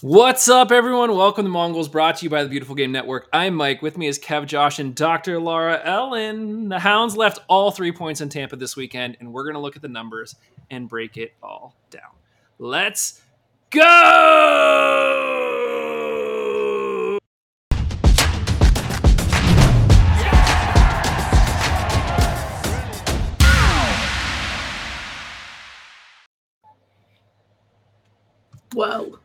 What's up, everyone? Welcome to Mongols, brought to you by the Beautiful Game Network. I'm Mike. With me is Kev, Josh, and Dr. Laura Ellen. The Hounds left all three points in Tampa this weekend, and we're going to look at the numbers and break it all down. Let's go! Whoa.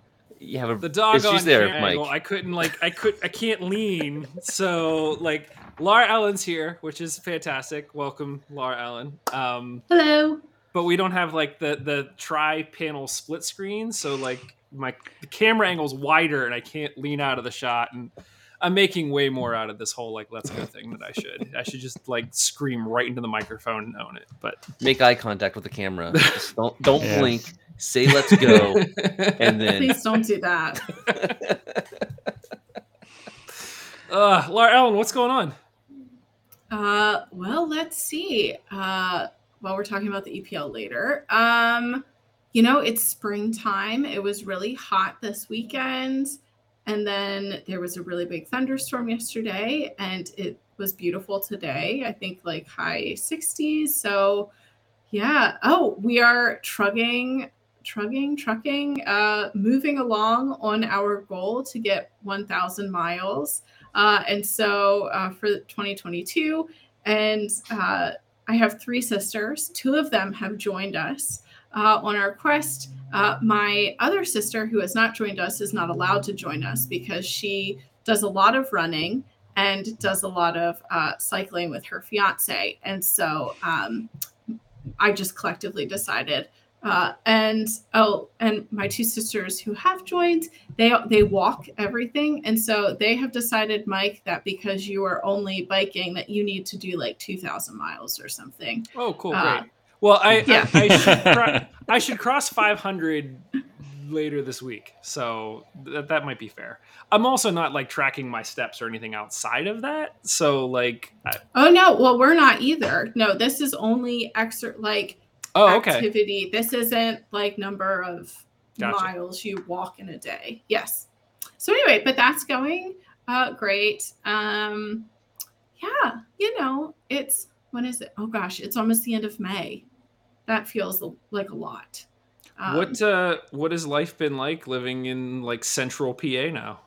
You have a The dog She's on there, camera Mike. I couldn't like I could I can't lean. So like Laura Ellen's here, which is fantastic. Welcome, Laura Ellen. Um, Hello. but we don't have like the the tri panel split screen so like my the camera angle's wider and i can't lean out of the shot and i'm making way more out of this whole like let's go thing than i should i should just like scream right into the microphone and own it but make eye contact with the camera. Just don't don't Yeah. blink. Say let's go, and then Please don't do that. uh laura ellen what's going on Uh, well, let's see. Uh, well, we're talking about the EPL later. Um, you know, it's springtime. It was really hot this weekend. And then there was a really big thunderstorm yesterday, and it was beautiful today. I think like high 60s. So, yeah. Oh, we are trugging, trugging, trucking, uh, moving along on our goal to get 1,000 miles. Uh, and so uh, for 2022, and uh, I have three sisters. Two of them have joined us uh, on our quest. Uh, my other sister, who has not joined us, is not allowed to join us because she does a lot of running and does a lot of cycling with her fiance. And so um, I just collectively decided. Uh, and oh, and my two sisters who have joined, they they walk everything, and so they have decided, Mike, that because you are only biking, that you need to do like two thousand miles or something. oh cool. Uh, great. Well i yeah. I, I, should cro- I should cross 500 later this week. So that, that might be fair. I'm also not like tracking my steps or anything outside of that. So like I, Oh no, well we're not either. No, this is only extra like oh okay activity. This isn't like number of Gotcha. miles you walk in a day. Yes. So anyway, but that's going uh great. Um yeah, you know, it's when is it? Oh gosh, it's almost the end of May. That feels like a lot. Um, what uh what has life been like living in like central PA now?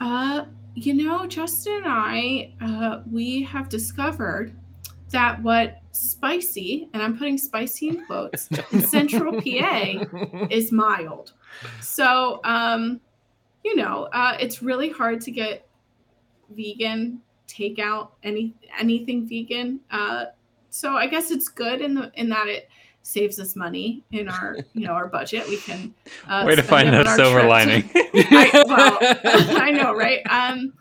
Uh, you know, Justin and I, uh, we have discovered that what spicy, and I'm putting spicy in quotes, in central PA is mild. So, um, you know, uh, it's really hard to get vegan takeout, any anything vegan. Uh, so I guess it's good in the in that it saves us money in our you know our budget. We can uh, Way to find it that silver trip to- lining. I, well, I know, right? Um,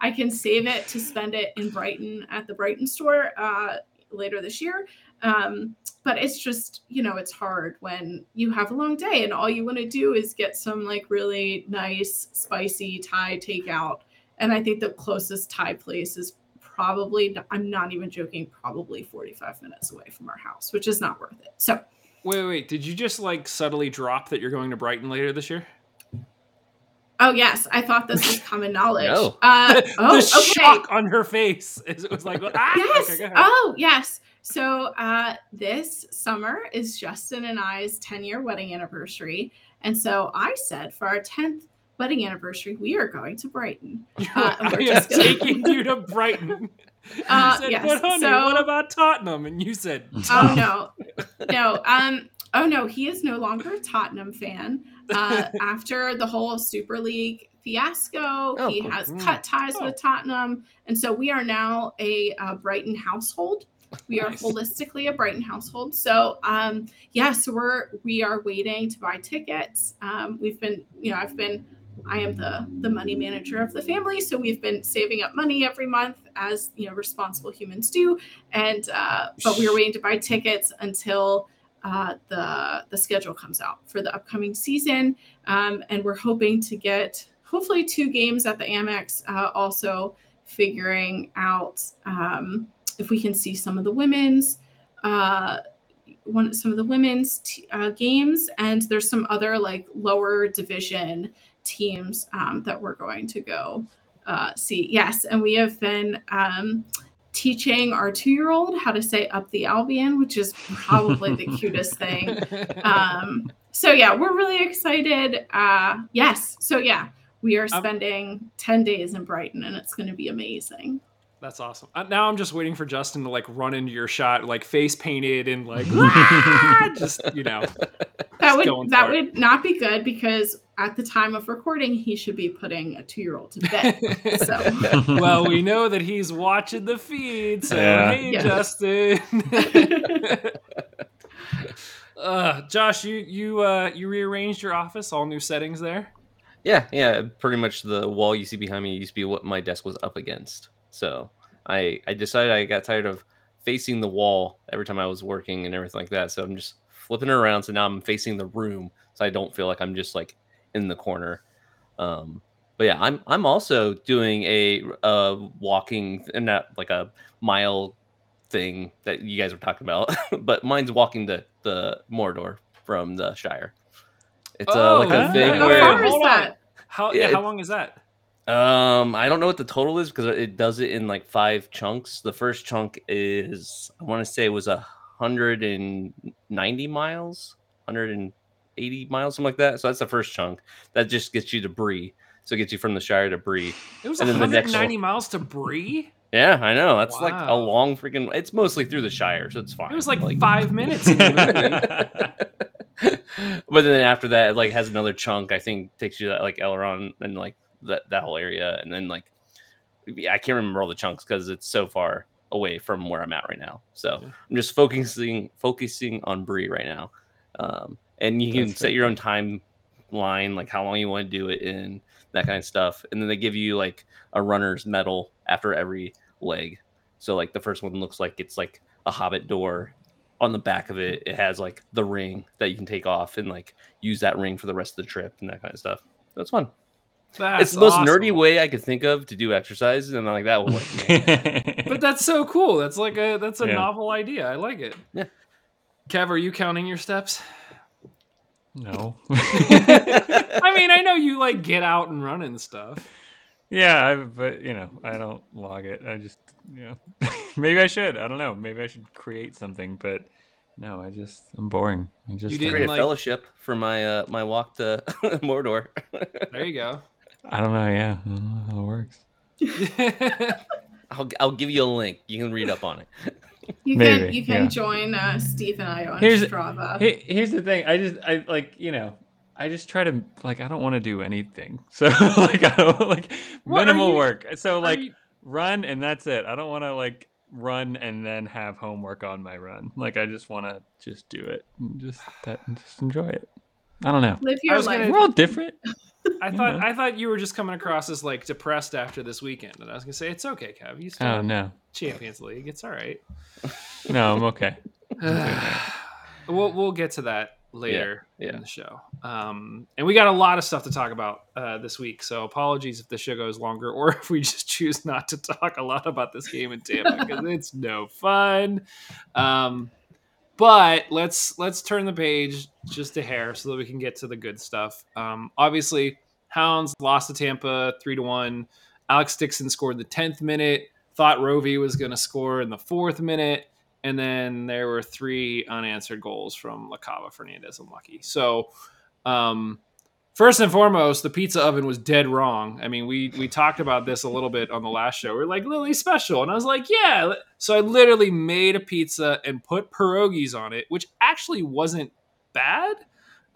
I can save it to spend it in Brighton at the Brighton store uh, later this year. Um, but it's just, you know, it's hard when you have a long day and all you want to do is get some like really nice, spicy Thai takeout. And I think the closest Thai place is probably, I'm not even joking, probably 45 minutes away from our house, which is not worth it. So, Wait, wait, did you just like subtly drop that you're going to Brighton later this year? Oh, yes, I thought this was common knowledge. No. Uh, the oh, okay. shock on her face it was like ah yes. okay, oh, yes. So uh, this summer is Justin and I's 10 year wedding anniversary. And so I said for our 10th wedding anniversary, we are going to Brighton. uh, I we're am just gonna- taking you to Brighton. Uh, you said, yes, but honey, so- what about Tottenham? And you said, Oh, no. No. Um, oh, no. He is no longer a Tottenham fan. Uh, after the whole Super League fiasco, he Oh, has mm. cut ties Oh. with Tottenham. And so we are now a uh, Brighton household. We are Nice. holistically a Brighton household. So um yeah, so we're we are waiting to buy tickets. Um we've been, you know, I've been I am the the money manager of the family, so we've been saving up money every month as you know responsible humans do. And uh, but we are waiting to buy tickets until uh, the the schedule comes out for the upcoming season, um, and we're hoping to get hopefully two games at the Amex. Uh, also figuring out um, if we can see some of the women's. Uh, one some of the women's t- uh, games, and there's some other like lower division teams um, that we're going to go uh, see. Yes, and we have been um, teaching our two year old how to say "up the Albion," which is probably the cutest thing. Um, so yeah, we're really excited. Uh, yes, so yeah, we are I'm- spending ten days in Brighton, and it's going to be amazing. That's awesome. Uh, now I'm just waiting for Justin to like run into your shot, like face painted and like just you know. That would that for it. would not be good because at the time of recording, he should be putting a two year old to bed. So well, we know that he's watching the feed, so Yeah. hey, Yes. Justin. uh, Josh, you you uh, you rearranged your office, all new settings there. Yeah, yeah. Pretty much the wall you see behind me used to be what my desk was up against. So I I decided I got tired of facing the wall every time I was working and everything like that. So I'm just flipping it around. So now I'm facing the room, so I don't feel like I'm just like in the corner. Um, but yeah, I'm I'm also doing a uh walking and not like a mile thing that you guys were talking about, but mine's walking the the Mordor from the Shire. It's uh, like Oh, a thing how where far is Hold on. that? How Yeah, yeah, how long is that? Um, I don't know what the total is because it does it in like five chunks. The first chunk is I want to say it was a hundred and ninety miles, hundred and eighty miles, something like that. So that's the first chunk. That just gets you to Bree. So it gets you from the Shire to Bree. It was And then the 190 miles to Bree. Yeah, I know. That's like a long freaking. It's mostly through the Shire, so it's fine. It was like, five minutes. In the movie. but then after that, it like has another chunk. I think takes you to like Elrond and like that that whole area, and then like I can't remember all the chunks because it's so far away from where I'm at right now. So Yeah. I'm just focusing focusing on Bree right now, um, and you can That's set your own timeline, like how long you want to do it in, that kind of stuff, and then they give you like a runner's medal after every leg. So like the first one looks like it's like a hobbit door. On the back of it, it has like the ring that you can take off and like use that ring for the rest of the trip and that kind of stuff. That's fun. That's it's the most awesome. nerdy way I could think of to do exercise, and I'm like that will work. But that's so cool. That's like a that's a Yeah. novel idea. I like it. Yeah. Kev, are you counting your steps? no. I mean, I know you like get out and run and stuff. yeah, I, but you know, I don't log it. I just, you know, maybe I should. I don't know. Maybe I should create something, but no, I just, I'm boring. I just, didn't Create a like- fellowship for my uh my walk to Mordor. There you go. I don't know. Yeah, I don't know how it works. I'll I'll give you a link. You can read up on it. You can you can yeah. join uh, Steve and I on Here's- Strava. Hey, here's the thing. I just, I like, you know, I just try to like, I don't want to do anything. So like, I don't like What minimal you- work. So like, you- run and that's it. I don't want to like run and then have homework on my run. Like, I just want to just do it, and just that, and just enjoy it. I don't know. Live I was life. gonna- We're all different. I thought Yeah. I thought you were just coming across as like depressed after this weekend, and I was gonna say it's okay, Kev. You still Oh no, Champions League. It's all right. no, I'm okay. we'll we'll get to that later yeah. in the show. Um, and we got a lot of stuff to talk about uh, this week. So apologies if the show goes longer, or if we just choose not to talk a lot about this game in Tampa because it's no fun. Um, but let's let's turn the page just a hair so that we can get to the good stuff. Um, obviously, Hounds lost to Tampa three to one. Alex Dixon scored the tenth minute. Thought Rovi was going to score in the fourth minute, and then there were three unanswered goals from Lacava, Fernandez, and Lucky. So, um, first and foremost, the pizza oven was dead wrong. I mean, we we talked about this a little bit on the last show. We are like Lilley special, and I was like, yeah. So I literally made a pizza and put pierogies on it, which actually wasn't bad.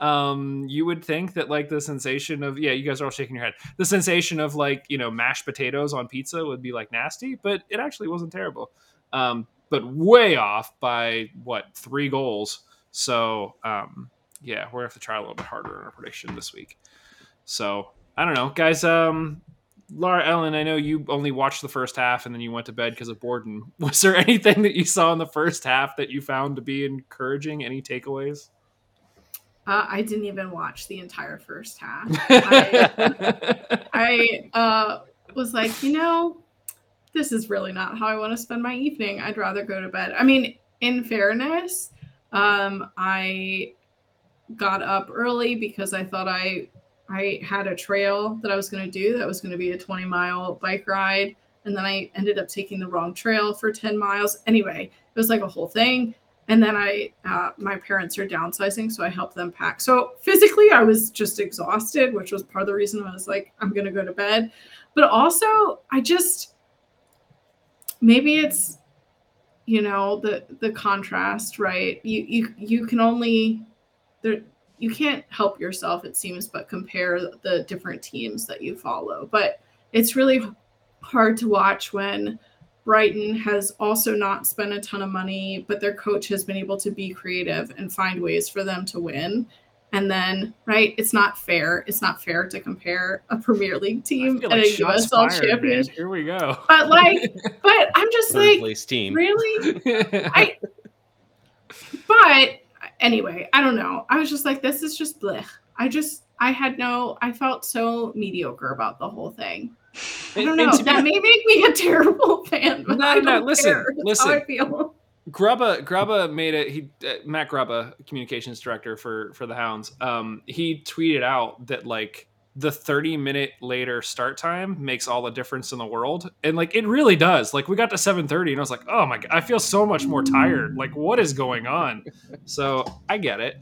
Um, you would think that like the sensation of yeah, you guys are all shaking your head. The sensation of like you know mashed potatoes on pizza would be like nasty, but it actually wasn't terrible. Um, but way off by what three goals. So um, yeah, we're gonna have to try a little bit harder on our prediction this week. So I don't know, guys. Um, Laura Ellen, I know you only watched the first half and then you went to bed because of Borden. Was there anything that you saw in the first half that you found to be encouraging? Any takeaways? Uh, I didn't even watch the entire first half. I, I uh, was like, you know, this is really not how I want to spend my evening. I'd rather go to bed. I mean, in fairness, Um, I got up early because I thought I I had a trail that I was going to do that was going to be a 20 mile bike ride. And then I ended up taking the wrong trail for 10 miles. Anyway, it was like a whole thing. And then I, uh, my parents are downsizing, so I helped them pack. So physically, I was just exhausted, which was part of the reason I was like, I'm going to go to bed. But also, I just, maybe it's, you know, the the contrast, right? You you you can only there you can't help yourself it seems but compare the different teams that you follow but it's really hard to watch when brighton has also not spent a ton of money but their coach has been able to be creative and find ways for them to win and then right it's not fair it's not fair to compare a premier league team and like a shots usl fired, man. championship Here we go. but like but i'm just Third like place team. really I, but anyway, I don't know. I was just like, this is just blech. I just, I had no, I felt so mediocre about the whole thing. I don't know. be- That may make me a terrible fan. But No, I no, listen, care. That's how I listen. feel. Grubba Grubba made it. He uh, Matt Grubba, communications director for for the Hounds. Um, he tweeted out that like the 30 minute later start time makes all the difference in the world, and like it really does. Like we got to 7:30, and I was like, oh my god, I feel so much more tired. Like what is going on? So I get it.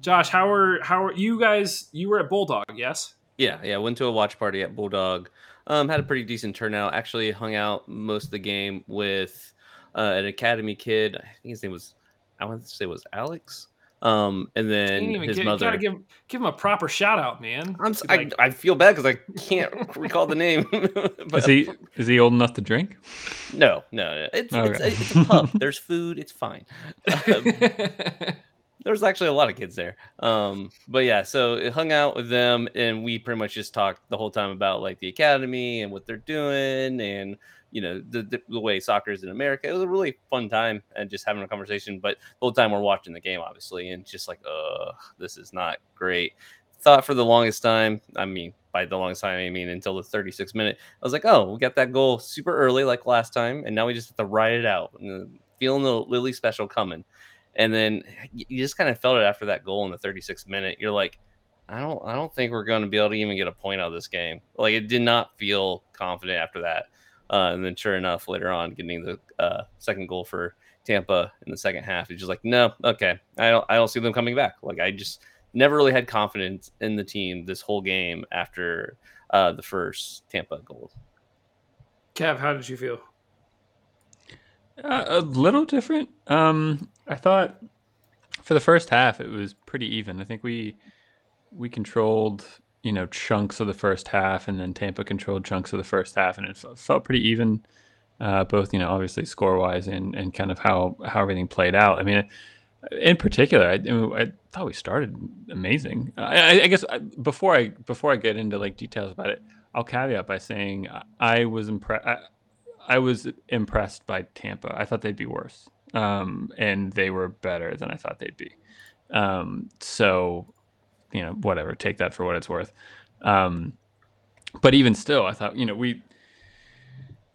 Josh, how are how are you guys? You were at Bulldog, yes? Yeah, yeah. Went to a watch party at Bulldog. Um, had a pretty decent turnout. Actually, hung out most of the game with uh, an academy kid. I think his name was I want to say it was Alex. Um, and then Can't even his give, mother. gotta give give him a proper shout out, man. I'm, s- Like, I, I feel bad because I can't recall the name. but Is he is he old enough to drink? no, no, no. It's, it's, Okay. a, it's a pub. There's food. It's fine. Um, there was actually a lot of kids there. Um, but yeah, so it hung out with them, and we pretty much just talked the whole time about like the academy and what they're doing, and you know the the, way soccer is in America. It was a really fun time and just having a conversation. But the whole time we're watching the game, obviously, and just like, uh, this is not great. Thought for the longest time. I mean, by the longest time, I mean until the 36 minute. I was like, oh, we got that goal super early, like last time, and now we just have to ride it out. And, feeling the Lilley special coming. And then you just kind of felt it after that goal in the 36th minute. You're like, I don't, I don't think we're going to be able to even get a point out of this game. Like it did not feel confident after that. Uh, and then sure enough, later on, getting the uh, second goal for Tampa in the second half, it's just like, no, okay, I don't, I don't see them coming back. Like I just never really had confidence in the team this whole game after uh, the first Tampa goal. Kev, how did you feel? Uh, a little different. Um, I thought for the first half it was pretty even. I think we we controlled you know chunks of the first half, and then Tampa controlled chunks of the first half, and it felt pretty even. Uh, both you know obviously score wise and and kind of how how everything played out. I mean. In particular, I, I thought we started amazing. I, I- guess before I before I get into like details about it, I'll caveat by saying I, I was impressed. I was impressed by Tampa. I thought they'd be worse, um, and they were better than I thought they'd be. Um, so, you know, whatever. Take that for what it's worth. Um, but even still, I thought you know we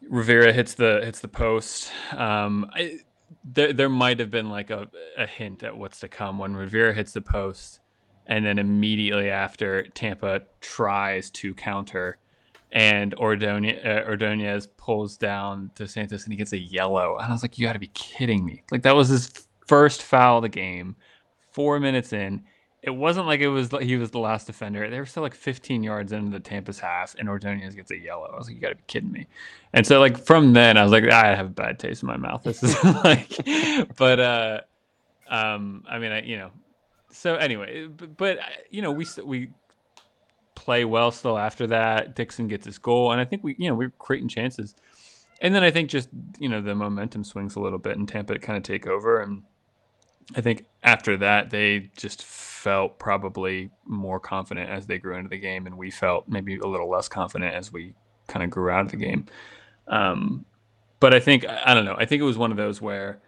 Rivera hits the hits the post. Um, I, there there might have been like a, a hint at what's to come when Rivera hits the post, and then immediately after Tampa tries to counter and Ordonez, uh, Ordonez pulls down DeSantis and he gets a yellow. And I was like, you got to be kidding me. Like, that was his first foul of the game, four minutes in. It wasn't like it was he was the last defender. They were still like 15 yards into the Tampa's half, and Ordonez gets a yellow. I was like, you got to be kidding me. And so, like, from then, I was like, I have a bad taste in my mouth. This is like, but, uh, um, I mean, I, you know, so anyway, but, but uh, you know, we, we, play well still after that. Dixon gets his goal, and I think we, you know, we we're creating chances. And then I think just you know the momentum swings a little bit, and Tampa kind of take over. And I think after that they just felt probably more confident as they grew into the game, and we felt maybe a little less confident as we kind of grew out of the game. Um, but I think I don't know. I think it was one of those where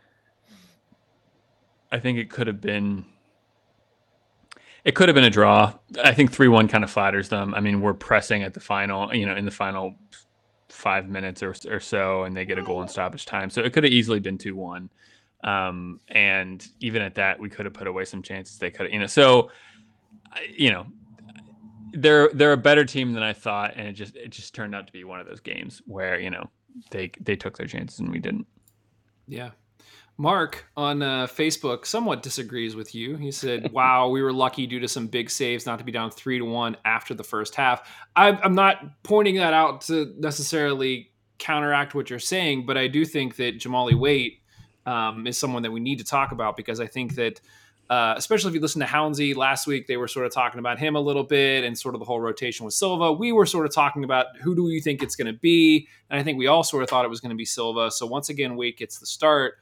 I think it could have been it could have been a draw. I think three one kind of flatters them. I mean, we're pressing at the final, you know, in the final five minutes or, or so, and they get a goal in stoppage time. So it could have easily been two one. Um, and even at that, we could have put away some chances. They could, you know. So, you know, they're they're a better team than I thought, and it just it just turned out to be one of those games where you know they they took their chances and we didn't. Yeah. Mark on uh, Facebook somewhat disagrees with you. He said, "Wow, we were lucky due to some big saves not to be down three to one after the first half." I'm, I'm not pointing that out to necessarily counteract what you're saying, but I do think that Jahmali Waite um, is someone that we need to talk about because I think that, uh, especially if you listen to Houndsy last week, they were sort of talking about him a little bit and sort of the whole rotation with Silva. We were sort of talking about who do you think it's going to be, and I think we all sort of thought it was going to be Silva. So once again, Waite gets the start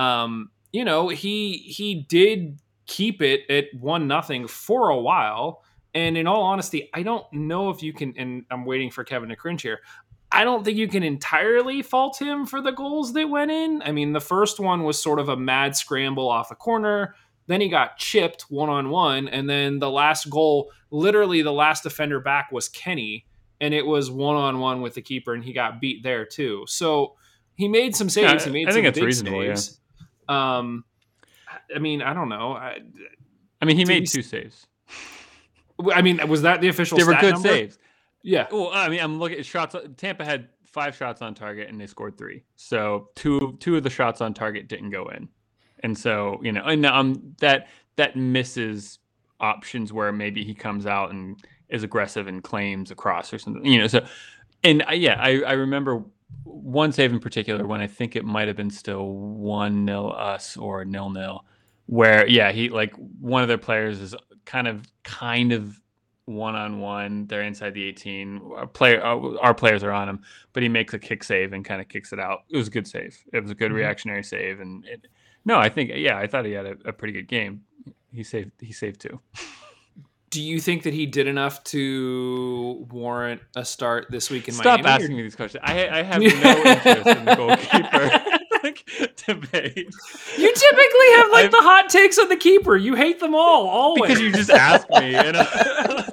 um, you know, he he did keep it at one nothing for a while. And in all honesty, I don't know if you can. And I'm waiting for Kevin to cringe here. I don't think you can entirely fault him for the goals that went in. I mean, the first one was sort of a mad scramble off a corner. Then he got chipped one on one. And then the last goal, literally the last defender back was Kenny. And it was one on one with the keeper, and he got beat there too. So he made some saves. Yeah, he made I some think it's big reasonable, yeah. Um, I mean, I don't know. I, I mean, he made he- two saves. I mean, was that the official? They were good number? saves. Yeah. Well, I mean, I'm looking at shots. Tampa had five shots on target and they scored three. So two two of the shots on target didn't go in, and so you know, and um, that that misses options where maybe he comes out and is aggressive and claims across or something. You know, so and uh, yeah, I I remember one save in particular when I think it might have been still one nil us or nil nil, where yeah, he like one of their players is kind of kind of one on one. They're inside the 18. Our player, uh, our players are on him, but he makes a kick save and kind of kicks it out. It was a good save. It was a good Mhm. reactionary save, and it, no, I think yeah, I thought he had a, a pretty good game. He saved. He saved two. Do you think that he did enough to warrant a start this week in my? Stop Miami? or- asking me these questions. I I have no interest in the goalkeeper debate You typically have like I've- the hot takes on the keeper. You hate them all, always. because you just asked me. And I,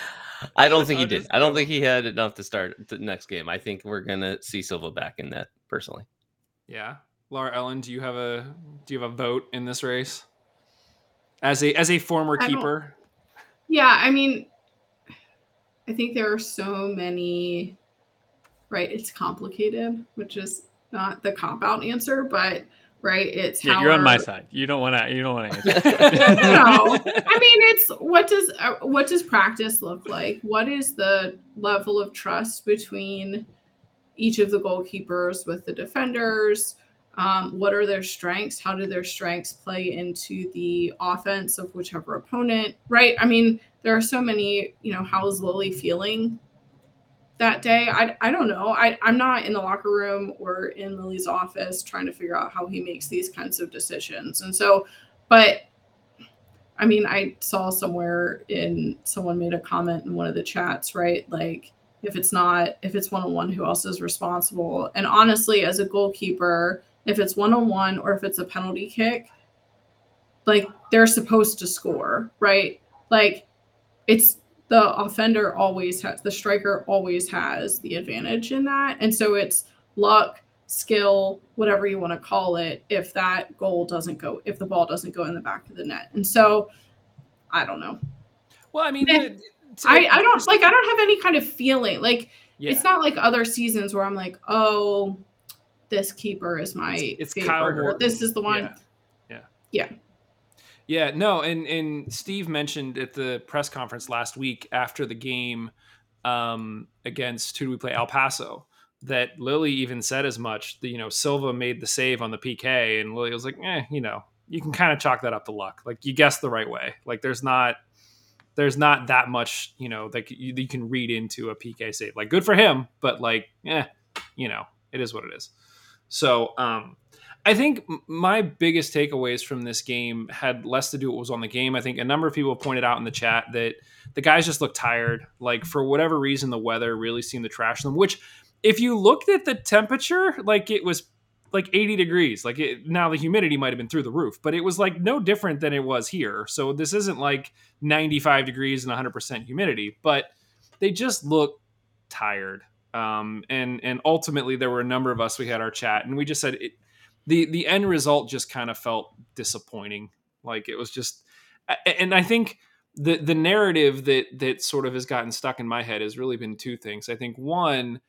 I don't think he did. I don't think he had enough to start the next game. I think we're gonna see Silva back in that personally. yeah, Laura Ellen, do you have a do you have a vote in this race? As a as a former I keeper, Yeah, I mean, I think there are so many, right? It's complicated, which is not the cop out answer, but right, it's yeah, how you're on my side. You don't want to. You don't want to no. I mean, it's what does uh, what does practice look like? What is the level of trust between each of the goalkeepers with the defenders? Um, what are their strengths? How do their strengths play into the offense of whichever opponent? Right? I mean, there are so many. You know, how is Lilley feeling that day? I I don't know. I I'm not in the locker room or in Lilley's office trying to figure out how he makes these kinds of decisions, and so, but I mean, I saw somewhere in someone made a comment in one of the chats, right? Like, if it's not, if it's one on one, who else is responsible? And honestly, as a goalkeeper, if it's one on one or if it's a penalty kick, like they're supposed to score, right? Like, it's the offender always has, the striker always has the advantage in that. And so it's luck, skill, whatever you want to call it, if that goal doesn't go, if the ball doesn't go in the back of the net. And so I don't know. well, I mean, the- I, I don't like I don't have any kind of feeling. Like yeah. it's not like other seasons where I'm like, oh, this keeper is my It's favorite. Kyle or This is the one. Yeah. Yeah. Yeah, no, and and Steve mentioned at the press conference last week after the game um, against who do we play El Paso that Lilley even said as much. The, you know, Silva made the save on the PK, and Lilley was like, eh, you know, you can kind of chalk that up to luck. Like you guessed the right way. Like there's not there's not that much you know that you, you can read into a PK save. Like good for him, but like, eh, you know, it is what it is. So um, I think my biggest takeaways from this game had less to do with what was on the game. I think a number of people pointed out in the chat that the guys just looked tired. Like for whatever reason, the weather really seemed to trash them. Which, if you looked at the temperature, like it was like 80 degrees. Like it, now the humidity might have been through the roof, but it was like no different than it was here. So this isn't like 95 degrees and 100% humidity, but they just look tired. Um, and and ultimately there were a number of us we had our chat and we just said it the the end result just kind of felt disappointing. Like it was just, and I think the the narrative that that sort of has gotten stuck in my head has really been two things. I think one,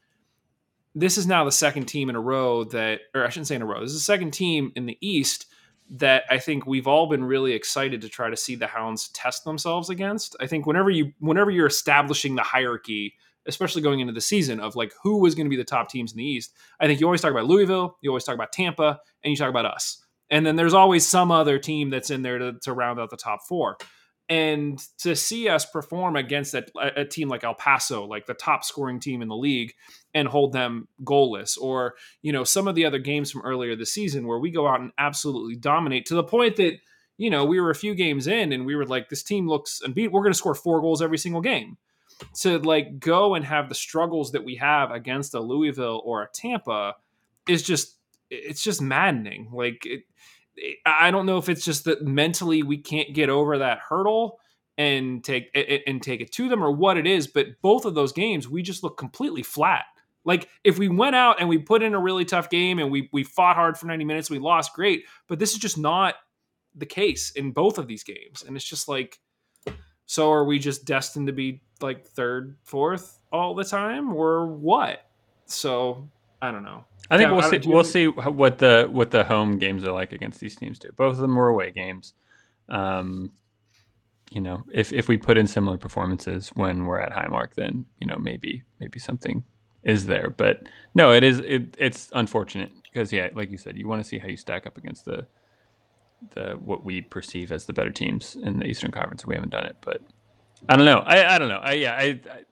this is now the second team in a row that, or I shouldn't say in a row. This is the second team in the East that I think we've all been really excited to try to see the Hounds test themselves against. I think whenever you whenever you're establishing the hierarchy, especially going into the season of like who was going to be the top teams in the East, I think you always talk about Louisville, you always talk about Tampa, and you talk about us. And then there's always some other team that's in there to, to round out the top four and to see us perform against a, a, team like El Paso, like the top scoring team in the league, and hold them goalless, or you know some of the other games from earlier this season where we go out and absolutely dominate to the point that you know we were a few games in and we were like, this team looks unbeat. We're going to score four goals every single game. To like go and have the struggles that we have against a Louisville or a Tampa is just it's just maddening. Like it, I don't know if it's just that mentally we can't get over that hurdle and take and take it to them or what it is, but both of those games we just look completely flat. Like if we went out and we put in a really tough game and we we fought hard for 90 minutes, we lost great, but this is just not the case in both of these games. And it's just like so are we just destined to be like third, fourth all the time or what? So, I don't know. I think yeah, we'll see. We'll see what the what the home games are like against these teams too. Both of them were away games. Um, you know, if if we put in similar performances when we're at Highmark, then you know maybe maybe something is there. But no, it is it, it's unfortunate because yeah, like you said, you want to see how you stack up against the the what we perceive as the better teams in the Eastern Conference. We haven't done it, but I don't know. I I don't know. I yeah I, I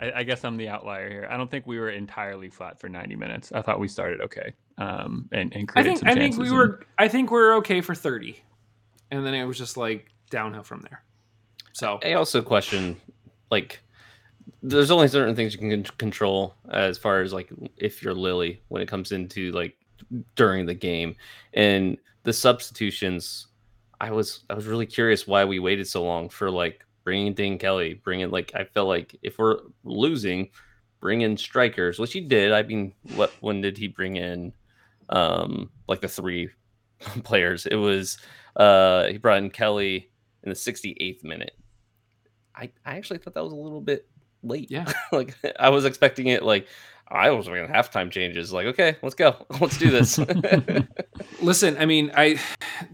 I, I, guess I'm the outlier here. I don't think we were entirely flat for 90 minutes. I thought we started okay, um, and, and created I think, some I think we and... were. I think we are okay for 30, and then it was just like downhill from there. So I also question, like, there's only certain things you can control as far as like if you're Lilley when it comes into like during the game and the substitutions. I was I was really curious why we waited so long for like bringing Dane Kelly, bringing like I felt like if we're losing, bring in strikers, which he did. I mean, what when did he bring in um like the three players? It was uh he brought in Kelly in the 68th minute. I I actually thought that was a little bit late. Yeah. like I was expecting it like I was going halftime changes. Like, okay, let's go. Let's do this. Listen, I mean, I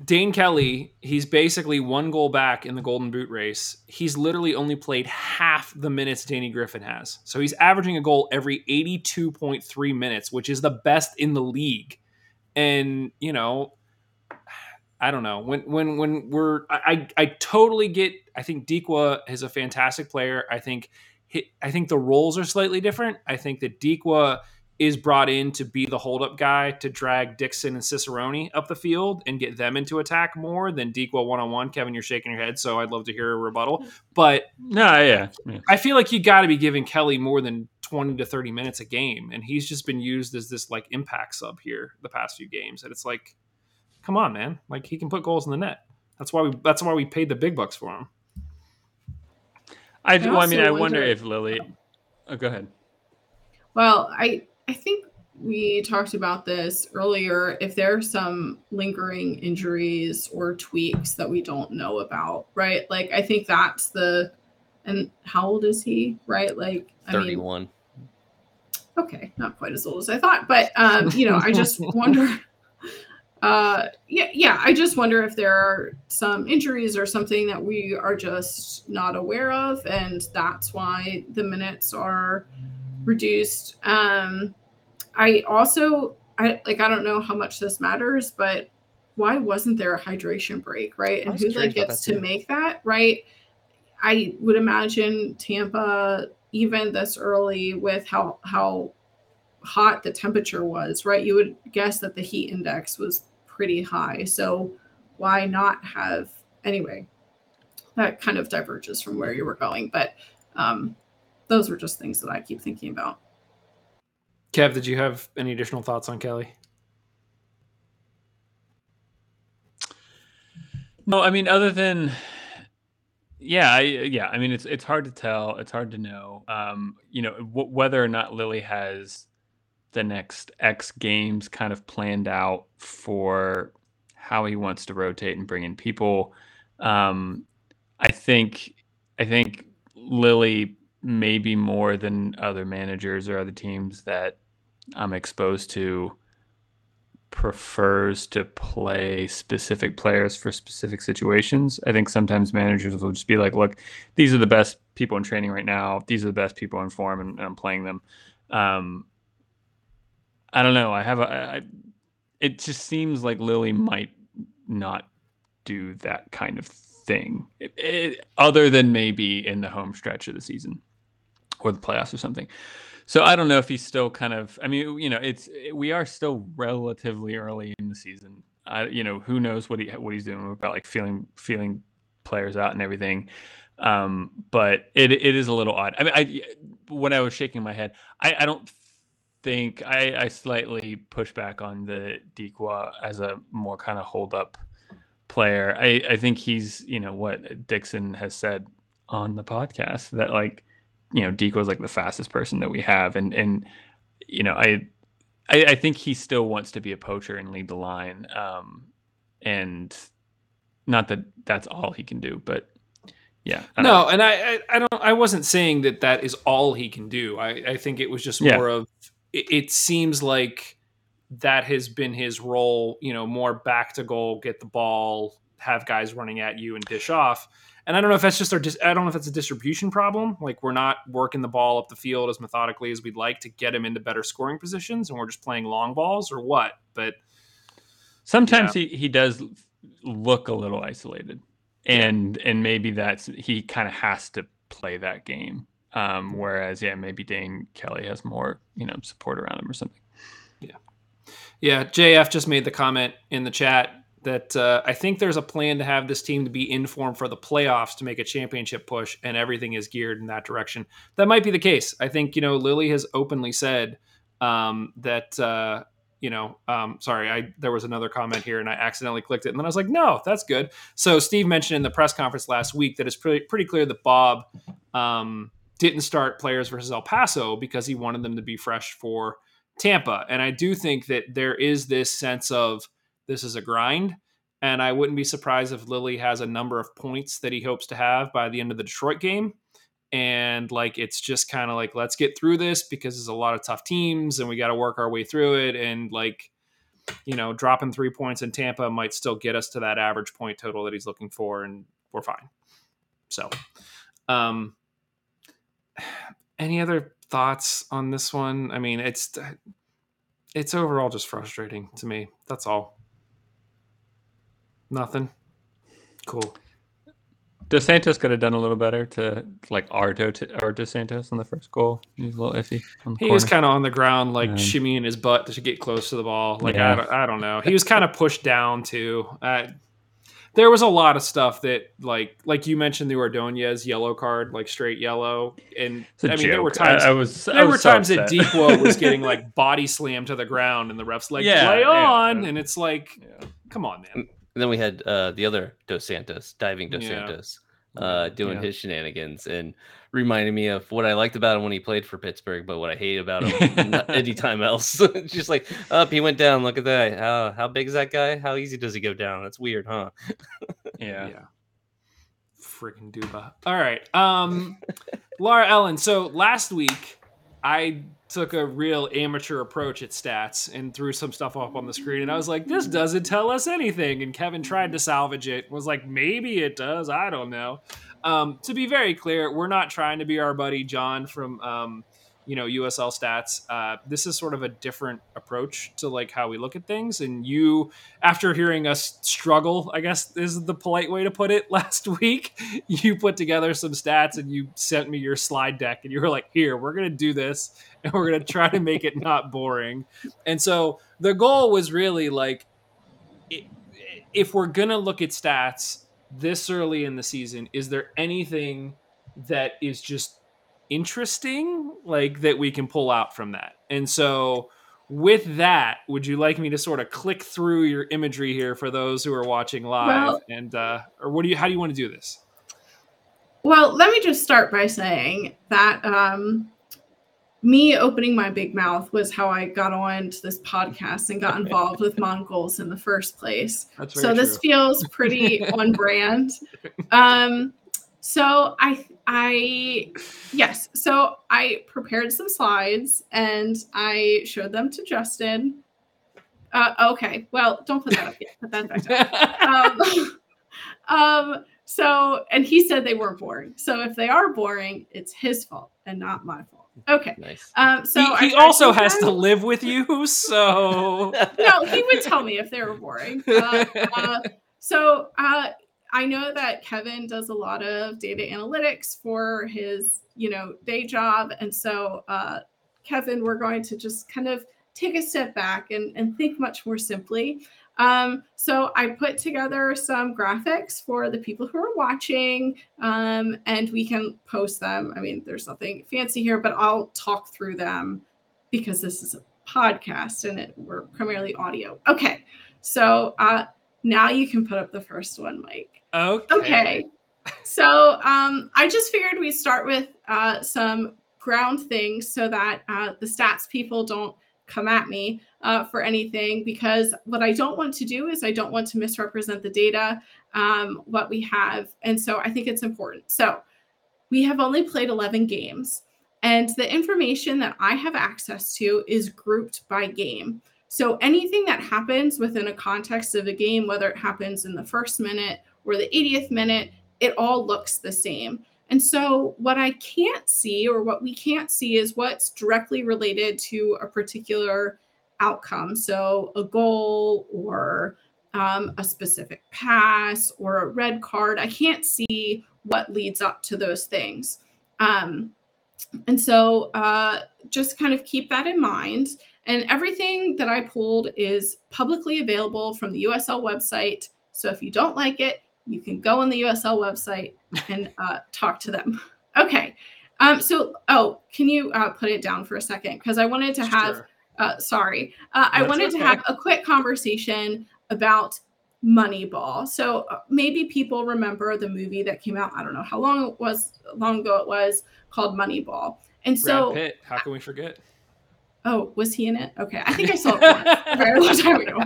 Dane Kelly, he's basically one goal back in the Golden Boot race. He's literally only played half the minutes Danny Griffin has. So he's averaging a goal every 82.3 minutes, which is the best in the league. And, you know, I don't know. When when when we're I I totally get I think Dikwa is a fantastic player. I think I think the roles are slightly different. I think that Dikwa is brought in to be the holdup guy to drag Dixon and Cicerone up the field and get them into attack more than Dikwa one on one. Kevin, you're shaking your head, so I'd love to hear a rebuttal. But no, yeah, yeah. I feel like you got to be giving Kelly more than 20 to 30 minutes a game, and he's just been used as this like impact sub here the past few games. And it's like, come on, man, like he can put goals in the net. That's why we that's why we paid the big bucks for him. I, I well, I mean, I wonder, wonder if Lilley. Oh, go ahead. Well, I I think we talked about this earlier. If there are some lingering injuries or tweaks that we don't know about, right? Like I think that's the. And how old is he? Right? Like I 31. Mean, okay, not quite as old as I thought, but um, you know, I just wonder uh yeah yeah i just wonder if there are some injuries or something that we are just not aware of and that's why the minutes are reduced. Um i also i like i don't know how much this matters but why wasn't there a hydration break right? And who like gets to make that right? I would imagine tampa even this early with how how hot the temperature was right? You would guess that the heat index was pretty high. So why not have anyway? That kind of diverges from where you were going, but um, those were just things that I keep thinking about. Kev, did you have any additional thoughts on Kelly? No, I mean, other than yeah, I, yeah. I mean, it's it's hard to tell. It's hard to know. Um, you know, w- whether or not Lilley has the next X games kind of planned out for how he wants to rotate and bring in people. Um, I think I think Lilley maybe more than other managers or other teams that I'm exposed to prefers to play specific players for specific situations. I think sometimes managers will just be like, look, these are the best people in training right now. These are the best people in form, and, and I'm playing them. Um, I don't know. I have a. I, it just seems like Lilley might not do that kind of thing, it, it, other than maybe in the home stretch of the season or the playoffs or something. So I don't know if he's still kind of. I mean, you know, it's we are still relatively early in the season. I, you know, who knows what he what he's doing about like feeling feeling players out and everything. Um, but it it is a little odd. I mean, I when I was shaking my head, I, I don't think I, I slightly push back on the Dikwa as a more kind of hold up player. I, I think he's, you know, what Dixon has said on the podcast that like you know, Dikwa is like the fastest person that we have, and and you know, I, I, I think he still wants to be a poacher and lead the line, um, and not that that's all he can do, but yeah. No, and I, I, I don't, I wasn't saying that that is all he can do. I, I think it was just more of. It, it seems like that has been his role. You know, more back to goal, get the ball, have guys running at you, and dish off and I don't know if that's just our. I don't know if it's a distribution problem. Like we're not working the ball up the field as methodically as we'd like to get him into better scoring positions, and we're just playing long balls, or what? But sometimes yeah. he he does look a little isolated, and and maybe that's he kind of has to play that game. Um, whereas, yeah, maybe Dane Kelly has more, you know, support around him or something. Yeah. Yeah. JF just made the comment in the chat that uh, I think there's a plan to have this team to be in form for the playoffs to make a championship push, and everything is geared in that direction. That might be the case. I think you know Lilley has openly said um, that. Uh, you know, um, sorry, I there was another comment here and I accidentally clicked it, and then I was like, no, that's good. So Steve mentioned in the press conference last week that it's pretty pretty clear that Bob um, didn't start players versus El Paso because he wanted them to be fresh for Tampa, and I do think that there is this sense of this is a grind. And I wouldn't be surprised if Lilley has a number of points that he hopes to have by the end of the Detroit game. And like, it's just kind of like, let's get through this because there's a lot of tough teams and we got to work our way through it. And like, you know, dropping three points in Tampa might still get us to that average point total that he's looking for. And we're fine. So, um, any other thoughts on this one? I mean, it's, it's overall just frustrating to me. That's all. Nothing. Cool. Dos Santos could have done a little better to like Ardo to, or Dos Santos on the first goal. He was a little iffy. he corner. was kind of on the ground, like um, shimmying his butt to get close to the ball. Like yeah. I, don't, I don't know. He was kind of pushed down too. Uh, there was a lot of stuff that, like, like you mentioned the Ordonez yellow card, like straight yellow, and I mean joke. there were times I, I was there I was were so times upset. that Dikwa was getting like body slammed to the ground, and the refs like yeah, play on, yeah. and it's like, come on, man. And then we had uh, the other Dos Santos, diving Dos yeah. Santos, uh, doing yeah. his shenanigans and reminding me of what I liked about him when he played for Pittsburgh, but what I hate about him anytime else. just like, up, oh, he went down. Look at that. How how big is that guy? How easy does he go down? That's weird, huh? yeah. Yeah. Freaking Duba. All right. Um, Laura Ellen. So last week I took a real amateur approach at stats and threw some stuff up on the screen and I was like this doesn't tell us anything and Kevin tried to salvage it was like maybe it does I don't know. Um, to be very clear we're not trying to be our buddy John from um, you know USL stats. Uh, this is sort of a different approach to like how we look at things. And you, after hearing us struggle, I guess is the polite way to put it. Last week, you put together some stats and you sent me your slide deck, and you were like, "Here, we're gonna do this, and we're gonna try to make it not boring." And so the goal was really like, if we're gonna look at stats this early in the season, is there anything that is just interesting like that we can pull out from that and so with that would you like me to sort of click through your imagery here for those who are watching live well, and uh or what do you how do you want to do this well let me just start by saying that um me opening my big mouth was how I got on to this podcast and got involved with Mongols in the first place. That's So very this feels pretty on brand. Um, so I I yes, so I prepared some slides and I showed them to Justin. Uh, okay, well, don't put that up yet. Put that back down um, um, so and he said they weren't boring. So if they are boring, it's his fault and not my fault. Okay. Nice. Um, so he, he tried also to has to live with you, so no, he would tell me if they were boring. Uh, uh, so uh, I know that Kevin does a lot of data analytics for his, you know, day job, and so uh, Kevin, we're going to just kind of take a step back and, and think much more simply. Um, so I put together some graphics for the people who are watching, um, and we can post them. I mean, there's nothing fancy here, but I'll talk through them because this is a podcast and it, we're primarily audio. Okay, so uh, now you can put up the first one, Mike. Okay. Okay. So um, I just figured we'd start with uh, some ground things so that uh, the stats people don't come at me uh, for anything because what I don't want to do is I don't want to misrepresent the data, um, what we have. And so I think it's important. So we have only played 11 games, and the information that I have access to is grouped by game. So anything that happens within a context of a game, whether it happens in the first minute or the 80th minute, it all looks the same. And so, what I can't see or what we can't see is what's directly related to a particular outcome. So, a goal or um, a specific pass or a red card. I can't see what leads up to those things. Um, and so, uh, just kind of keep that in mind. And everything that I pulled is publicly available from the USL website. So, if you don't like it, you can go on the USL website and uh, talk to them. Okay. Um, so, oh, can you uh, put it down for a second? Because I wanted to have, Sure. uh, sorry, uh, I wanted to have a quick conversation about Moneyball. So uh, maybe people remember the movie that came out. I don't know how long it was, long ago it was called Moneyball. And so, Brad Pitt. How can we forget? oh, was he in it? Okay, I think I saw it a very long time ago.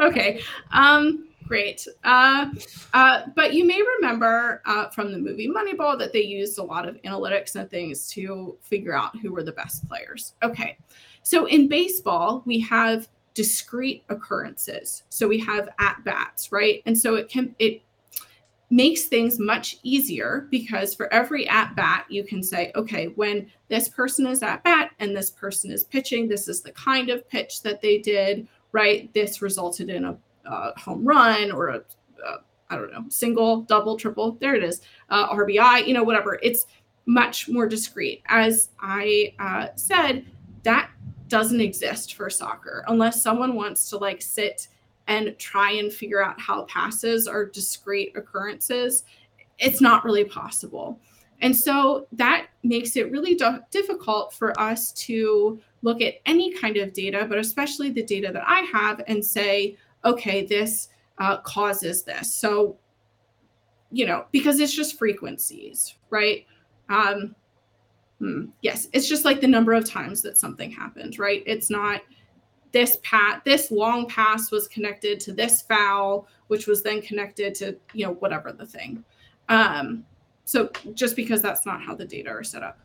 okay, um, great. Uh, uh, but you may remember uh, from the movie Moneyball that they used a lot of analytics and things to figure out who were the best players. Okay, so in baseball we have discrete occurrences. So we have at bats, right? And so it can it makes things much easier because for every at bat you can say okay when this person is at bat and this person is pitching this is the kind of pitch that they did right this resulted in a, uh home run or a uh, don't know single double triple there it is uh, rbi you know whatever it's much more discreet as i uh, said that doesn't exist for soccer unless someone wants to like sit and try and figure out how passes are discrete occurrences, it's not really possible. And so that makes it really du- difficult for us to look at any kind of data, but especially the data that I have, and say, okay, this uh, causes this. So, you know, because it's just frequencies, right? Um, hmm, yes, it's just like the number of times that something happened, right? It's not this pat this long pass was connected to this foul which was then connected to you know whatever the thing um so just because that's not how the data are set up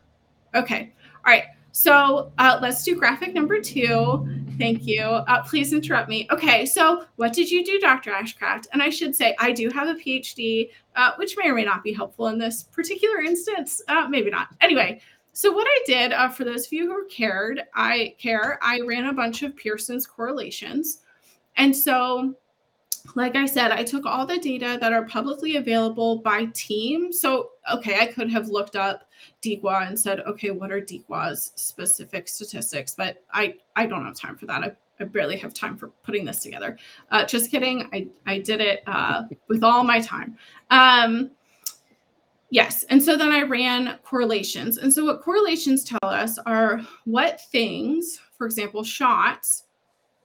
okay all right so uh, let's do graphic number two. Thank you. Uh, please interrupt me. Okay so what did you do dr ashcraft? And i should say i do have a phd uh, which may or may not be helpful in this particular instance. Uh, maybe not. Anyway so what I did uh, for those of you who cared, I care. I ran a bunch of Pearson's correlations, and so, like I said, I took all the data that are publicly available by team. So okay, I could have looked up Dikwa and said, okay, what are Dikwa's specific statistics? But I I don't have time for that. I, I barely have time for putting this together. Uh, just kidding. I I did it uh, with all my time. Um, Yes. And so then I ran correlations. And so what correlations tell us are what things, for example, shots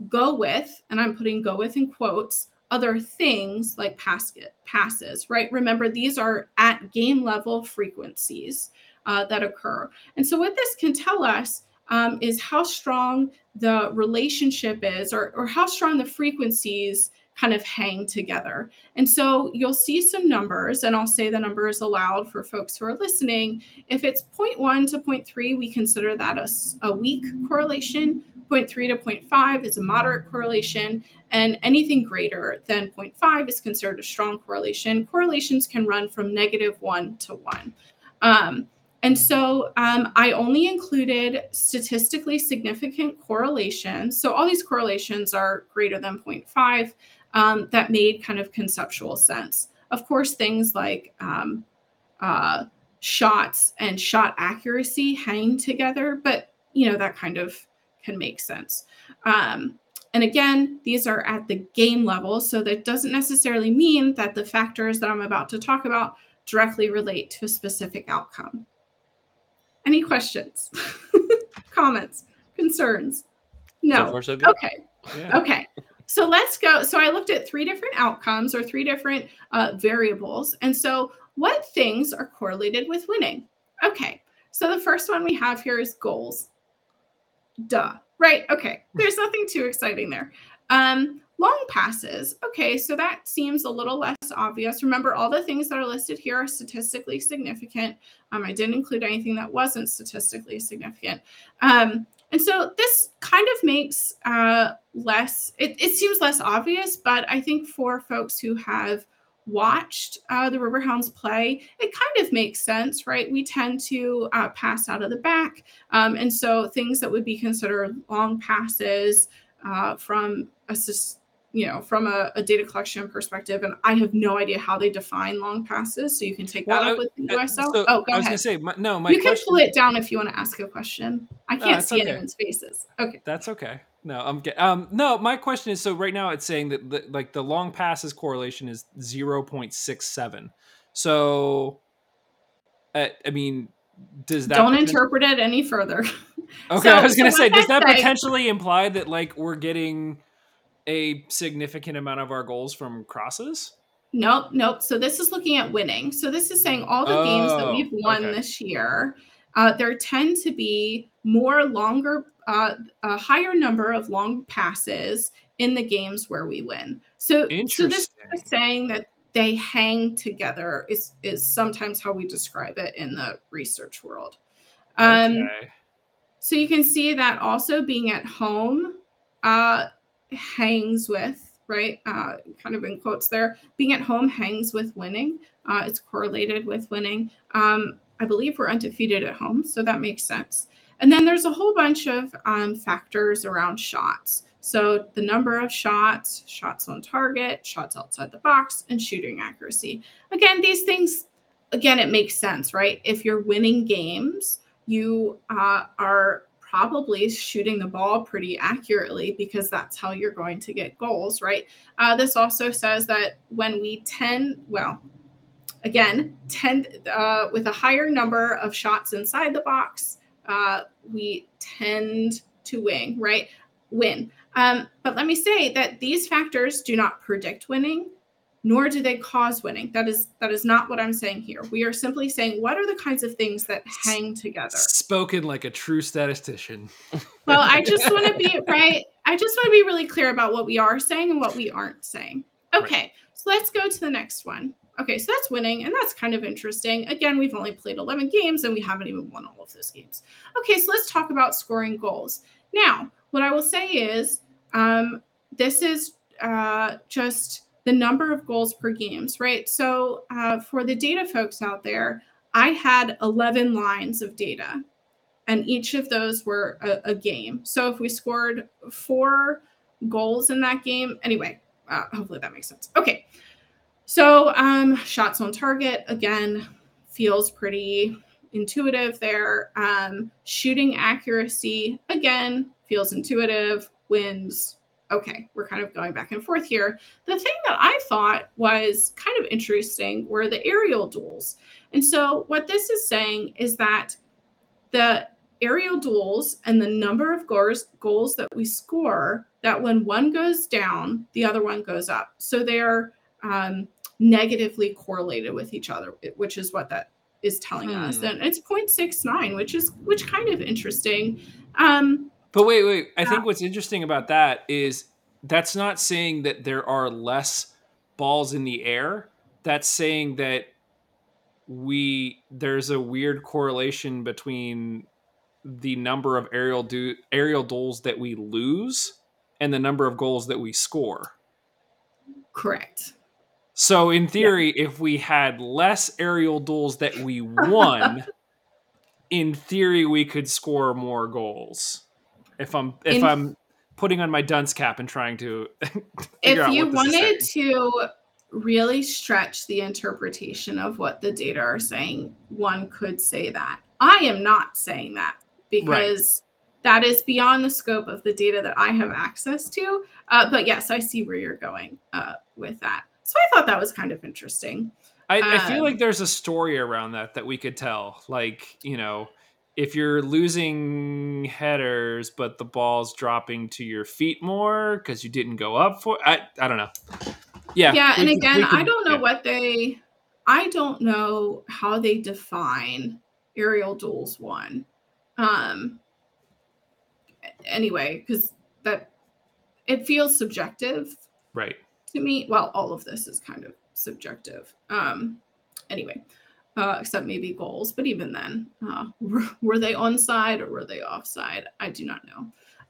go with, and I'm putting go with in quotes, other things like pass passes, right? Remember, these are at game level frequencies uh, that occur. And so what this can tell us um, is how strong the relationship is or, or how strong the frequencies kind of hang together. And so you'll see some numbers, and I'll say the numbers aloud for folks who are listening. If it's 0.1 to 0.3, we consider that a, a weak correlation. 0.3 to 0.5 is a moderate correlation, and anything greater than 0.5 is considered a strong correlation. Correlations can run from negative 1 to 1. Um, and so um, I only included statistically significant correlations. So all these correlations are greater than 0.5 um, that made kind of conceptual sense. Of course, things like um, uh, shots and shot accuracy hang together, but you know that kind of can make sense. Um, and again, these are at the game level, so that doesn't necessarily mean that the factors that I'm about to talk about directly relate to a specific outcome. Any questions, comments, concerns? No. So far, so good. Okay. Yeah. Okay. So let's go. So I looked at three different outcomes or three different uh, variables. And so, what things are correlated with winning? Okay. So the first one we have here is goals. Duh. Right. Okay. There's nothing too exciting there. Um, long passes. Okay. So that seems a little less obvious. Remember, all the things that are listed here are statistically significant. Um, I didn't include anything that wasn't statistically significant. Um, and so this kind of makes uh, less, it, it, seems less obvious, but I think for folks who have watched uh, the Riverhounds play, it kind of makes sense, right? We tend to uh, pass out of the back. Um, and so things that would be considered long passes uh, from a you know, from a, a, data collection perspective, and I have no idea how they define long passes. So you can take that well, up with the USL. So oh, go I was going to say, my, no, my you question... can pull it down if you want to ask a question. I can't see okay. anyone's faces. Okay, that's okay. No, I'm get, um no. My question is so right now it's saying that the, like the long passes correlation is zero point six seven. So, uh, I mean, does that don't interpret it any further? Okay, so, I was going to so say, does that say? potentially imply that like we're getting a significant amount of our goals from crosses? Nope, nope. So this is looking at winning. So this is saying all the oh, games that we've oh, won okay. this year, uh, there tend to be more longer, uh, a higher number of long passes in the games where we win. So, so this is saying that they hang together is is sometimes how we describe it in the research world. Um, okay. So you can see that also being at home, uh, hangs with, right? Uh, kind of in quotes there. Being at home hangs with winning. Uh, it's correlated with winning. Um, I believe we're undefeated at home, so that makes sense. And then there's a whole bunch of um, factors around shots. So the number of shots, shots on target, shots outside the box, and shooting accuracy. Again, these things, again, it makes sense, right? If you're winning games, you uh, are probably shooting the ball pretty accurately because that's how you're going to get goals, right? Uh, this also says that when we tend, well, again, tend uh, with a higher number of shots inside the box, uh, we tend to win, right? Win. Um, but let me say that these factors do not predict winning nor do they cause winning. That is that is not what i'm saying here. We are simply saying what are the kinds of things that hang together? spoken like a true statistician. Well i just want to be right? I just want to be really clear about what we are saying and what we aren't saying. Okay right. so let's go to the next one. Okay so that's winning and that's kind of interesting. Again we've only played 11 games and we haven't even won all of those games. Okay so let's talk about scoring goals. Now what i will say is um, this is uh, just the number of goals per games, right? So uh, for the data folks out there, I had 11 lines of data, and each of those were a, a game. So if we scored four goals in that game, anyway, uh, hopefully that makes sense. Okay. So um, shots on target, again, feels pretty intuitive there. Um, shooting accuracy, again, feels intuitive, wins okay, we're kind of going back and forth here. The thing that I thought was kind of interesting were the aerial duels. And so, what this is saying is that the aerial duels and the number of goals, goals that we score, that when one goes down, the other one goes up. So they're um, negatively correlated with each other, which is what that is telling hmm. us. And it's 0.69, which is which kind of interesting. Um, But wait, wait. I think what's interesting about that is that's not saying that there are less balls in the air. That's saying that we there's a weird correlation between the number of aerial do aerial duels that we lose and the number of goals that we score. correct. So in theory, if we had less aerial duels that we won, in theory we could score more goals. If I'm if In- I'm putting on my dunce cap and trying to figure if you what this is wanted to really stretch the interpretation of what the data are saying, one could say that. I am not saying that because that is beyond the scope of the data that I have access to. Uh, but yes, I see where you're going uh, with that. So I thought that was kind of interesting. I, I feel um, like there's a story around that that we could tell. Like, you know, if you're losing headers, but the ball's dropping to your feet more because you didn't go up for I I don't know. Yeah. yeah we and again we i don't know yeah. what they i don't know how they define aerial duels one um anyway because that it feels subjective Right. to me well all of this is kind of subjective um anyway uh except maybe goals but even then uh were, were they onside or were they offside i do not know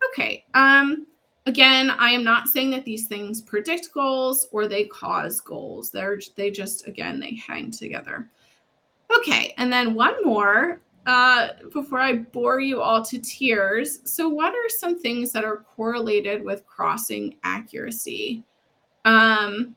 okay um again i am not saying that these things predict goals or they cause goals they're they just again they hang together okay and then one more uh, before I bore you all to tears. So, what are some things that are correlated with crossing accuracy? Um,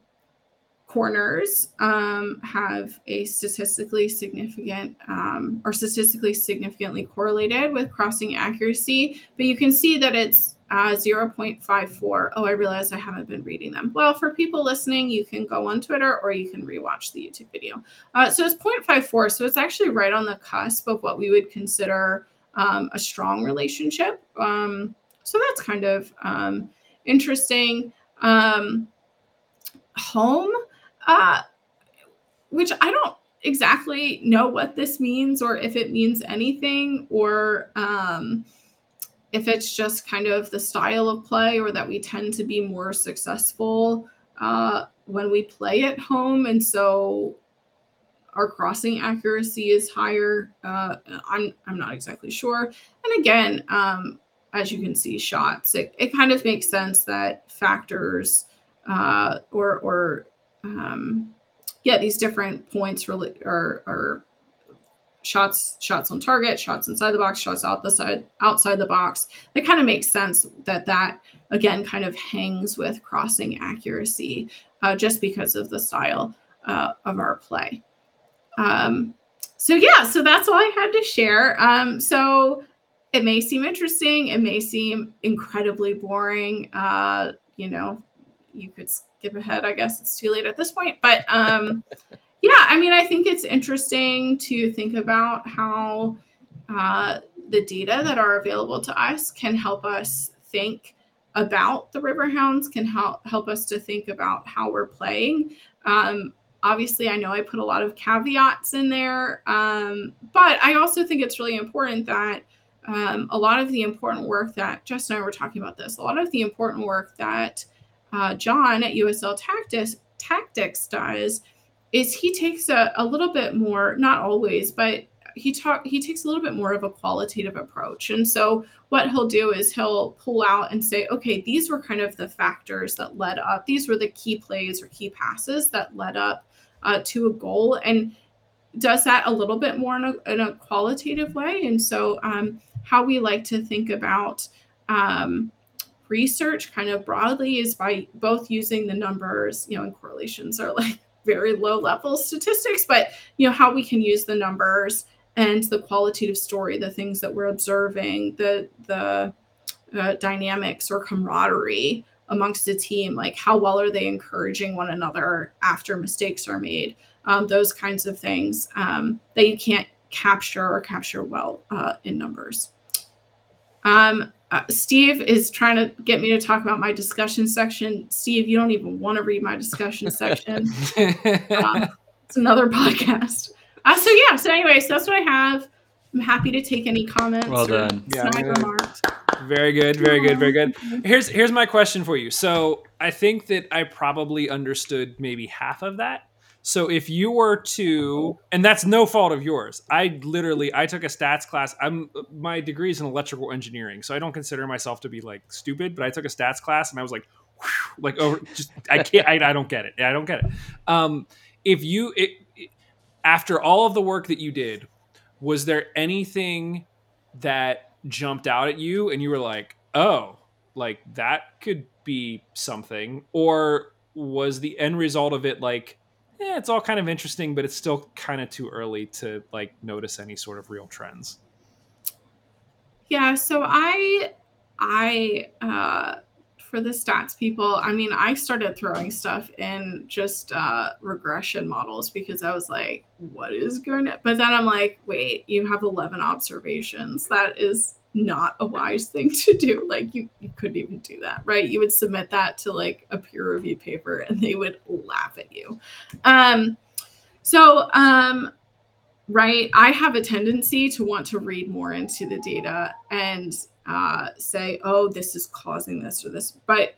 corners um, have a statistically significant um, or statistically significantly correlated with crossing accuracy, but you can see that it's uh, 0.54. Oh, I realize I haven't been reading them. Well, for people listening, you can go on Twitter or you can rewatch the YouTube video. Uh, so it's 0.54. So it's actually right on the cusp of what we would consider um, a strong relationship. Um, so that's kind of um, interesting. Um, home, uh, which I don't exactly know what this means or if it means anything or um, if it's just kind of the style of play or that we tend to be more successful uh, when we play at home. And so our crossing accuracy is higher. Uh, I'm, I'm not exactly sure. And again, um, as you can see, shots, it, it kind of makes sense that factors uh, or, or um, yeah, these different points really are, are shots shots on target shots inside the box shots out the side outside the box. It kind of makes sense that that again kind of hangs with crossing accuracy uh, just because of the style uh, of our play. Um, so yeah so that's all i had to share. Um, so it may seem interesting it may seem incredibly boring uh, you know you could skip ahead i guess. It's too late at this point but um, yeah i mean i think it's interesting to think about how uh, the data that are available to us can help us think about the riverhounds can help help us to think about how we're playing. Um, obviously i know i put a lot of caveats in there um, but i also think it's really important that um, a lot of the important work that Jess and I were talking about this, a lot of the important work that uh, John at USL Tactics, Tactics does is he takes a, a little bit more, not always, but he talk he takes a little bit more of a qualitative approach. And so what he'll do is he'll pull out and say, okay, these were kind of the factors that led up. These were the key plays or key passes that led up uh, to a goal, and does that a little bit more in a, in a qualitative way. And so um, how we like to think about um, research kind of broadly is by both using the numbers, you know, and correlations are like very low level statistics, but you know, how we can use the numbers and the qualitative story, the things that we're observing, the the uh, dynamics or camaraderie amongst the team, like how well are they encouraging one another after mistakes are made, um, those kinds of things um, that you can't capture or capture well uh, in numbers. Um, uh, Steve is trying to get me to talk about my discussion section. Steve, you don't even want to read my discussion section. Um, it's another podcast. Uh, so yeah. So anyways, that's what I have I'm happy to take any comments. Well or done. Yeah, I'm snide gonna- remarks. Very good, very good, very good. Here's here's my question for you. So I think that I probably understood maybe half of that. So if you were to, and that's no fault of yours. I literally I took a stats class. I'm my degree is in electrical engineering, so I don't consider myself to be like stupid. But I took a stats class, and I was like, whew, like over just I can't I, I don't get it. I don't get it. Um, if you it, it- after all of the work that you did, was there anything that jumped out at you and you were like, oh, like that could be something? Or was the end result of it like, yeah, it's all kind of interesting, but it's still kind of too early to like notice any sort of real trends? Yeah, so I I uh for the stats people, I mean, I started throwing stuff in just uh regression models because I was like, what is going to but then I'm like, wait, you have 11 observations. That is not a wise thing to do. Like you, you couldn't even do that, right? You would submit that to like a peer review paper and they would laugh at you. Um so um right i have a tendency to want to read more into the data and uh, say oh this is causing this or this but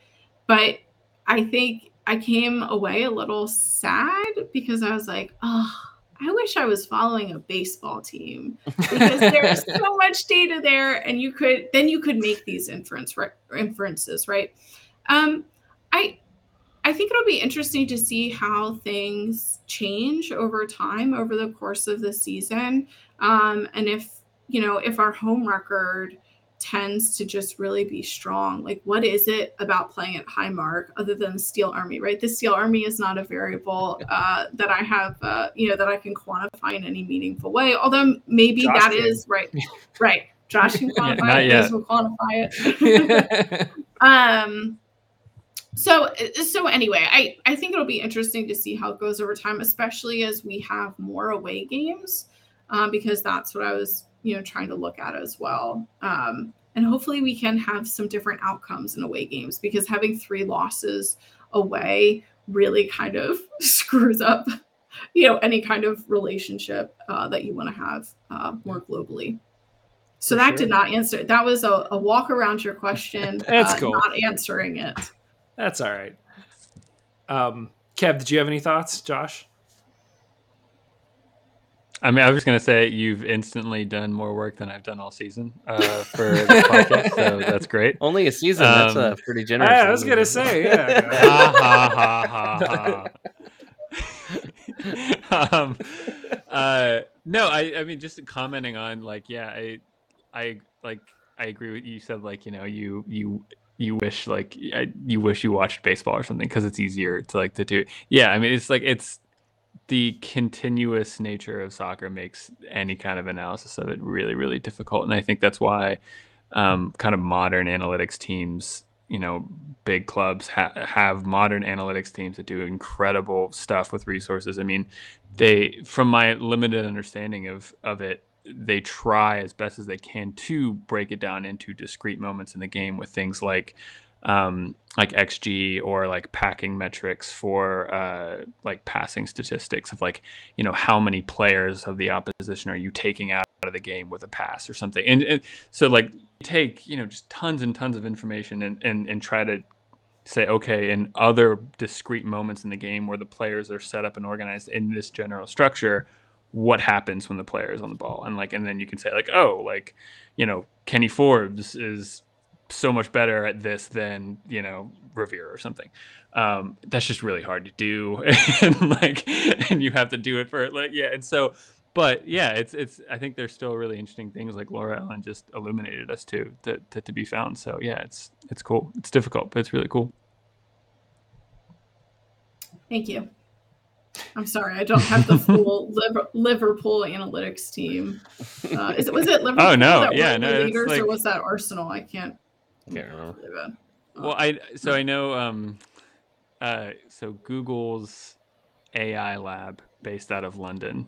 but i think i came away a little sad because i was like oh i wish i was following a baseball team because there's so much data there and you could then you could make these inference right, inferences right um i I think it'll be interesting to see how things change over time over the course of the season. Um, and if, you know, if our home record tends to just really be strong, like what is it about playing at Highmark other than the Steel Army, right? The Steel Army is not a variable uh, that I have, uh, you know, that I can quantify in any meaningful way. Although maybe Josh that is right, right. Josh can quantify not it. will quantify it. um so so anyway i i think it'll be interesting to see how it goes over time especially as we have more away games um, because that's what i was you know trying to look at as well um, and hopefully we can have some different outcomes in away games because having three losses away really kind of screws up you know any kind of relationship uh, that you want to have uh, more globally so For that sure. did not answer that was a, a walk around your question That's uh, cool. not answering it That's all right. Um, Kev, did you have any thoughts, Josh? I mean, I was going to say you've instantly done more work than I've done all season uh, for the podcast, so that's great. Only a season. that's uh, Um, pretty generous. I was gonna say, yeah. ha ha ha ha ha. um, uh, no, I, I mean, just commenting on like, yeah, I, I like, I agree with you said like, you know, you, you, you wish like, you wish you watched baseball or something because it's easier to like to do. Yeah, I mean, it's like it's the continuous nature of soccer makes any kind of analysis of it really, really difficult, and I think that's why um, kind of modern analytics teams, you know, big clubs ha- have modern analytics teams that do incredible stuff with resources. I mean, they, from my limited understanding of of it, they try as best as they can to break it down into discrete moments in the game with things like um, like XG or like packing metrics for uh, like passing statistics of like you know how many players of the opposition are you taking out of the game with a pass or something. And, and so like take you know just tons and tons of information and, and and try to say okay in other discrete moments in the game where the players are set up and organized in this general structure what happens when the player is on the ball? And like and then you can say like oh like you know kenny forbes is so much better at this than you know revere or something um that's just really hard to do and like and you have to do it for like yeah and so but yeah it's it's i think there's still really interesting things like laura ellen just illuminated us to to, to, to be found so yeah it's it's cool it's difficult but it's really cool Thank you. I'm sorry, I don't have the full Liverpool analytics team. Uh, is it was it Liverpool? Oh, no, yeah, no, or was that Arsenal? I can't. Can't remember. really bad. Well, I so I know um uh so Google's AI lab based out of London,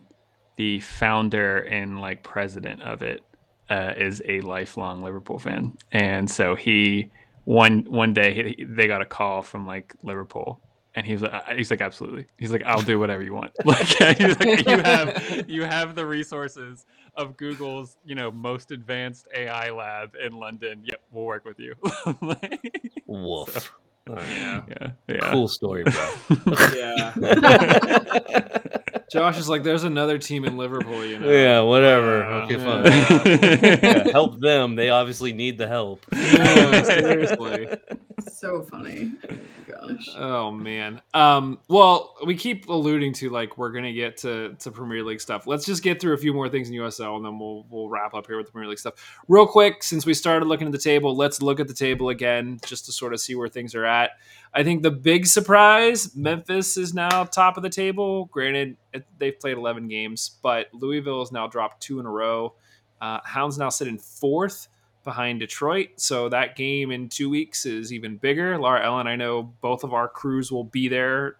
the founder and like president of it uh, is a lifelong Liverpool fan, and so he one one day he, they got a call from like Liverpool, And he was like, he's like, absolutely. He's like, I'll do whatever you want. Like, he's like, you have you have the resources of Google's, you know, most advanced AI lab in London. Yep, we'll work with you. Like, Woof. All right. Yeah. yeah, yeah. Cool story, bro. Yeah. Josh is like, there's another team in Liverpool, you know. yeah, whatever. Uh, okay, yeah. fine. Yeah, help them. They obviously need the help. Yeah, seriously. So funny. Gosh. Oh man. Um, well, we keep alluding to like we're gonna get to to Premier League stuff. Let's just get through a few more things in USL and then we'll we'll wrap up here with the Premier League stuff. Real quick, since we started looking at the table, let's look at the table again just to sort of see where things are at. I think the big surprise, Memphis is now top of the table. Granted, they've played 11 games, but Louisville has now dropped two in a row. Uh, Hounds now sit in fourth behind Detroit. So that game in two weeks is even bigger. Laura Ellen, I know both of our crews will be there,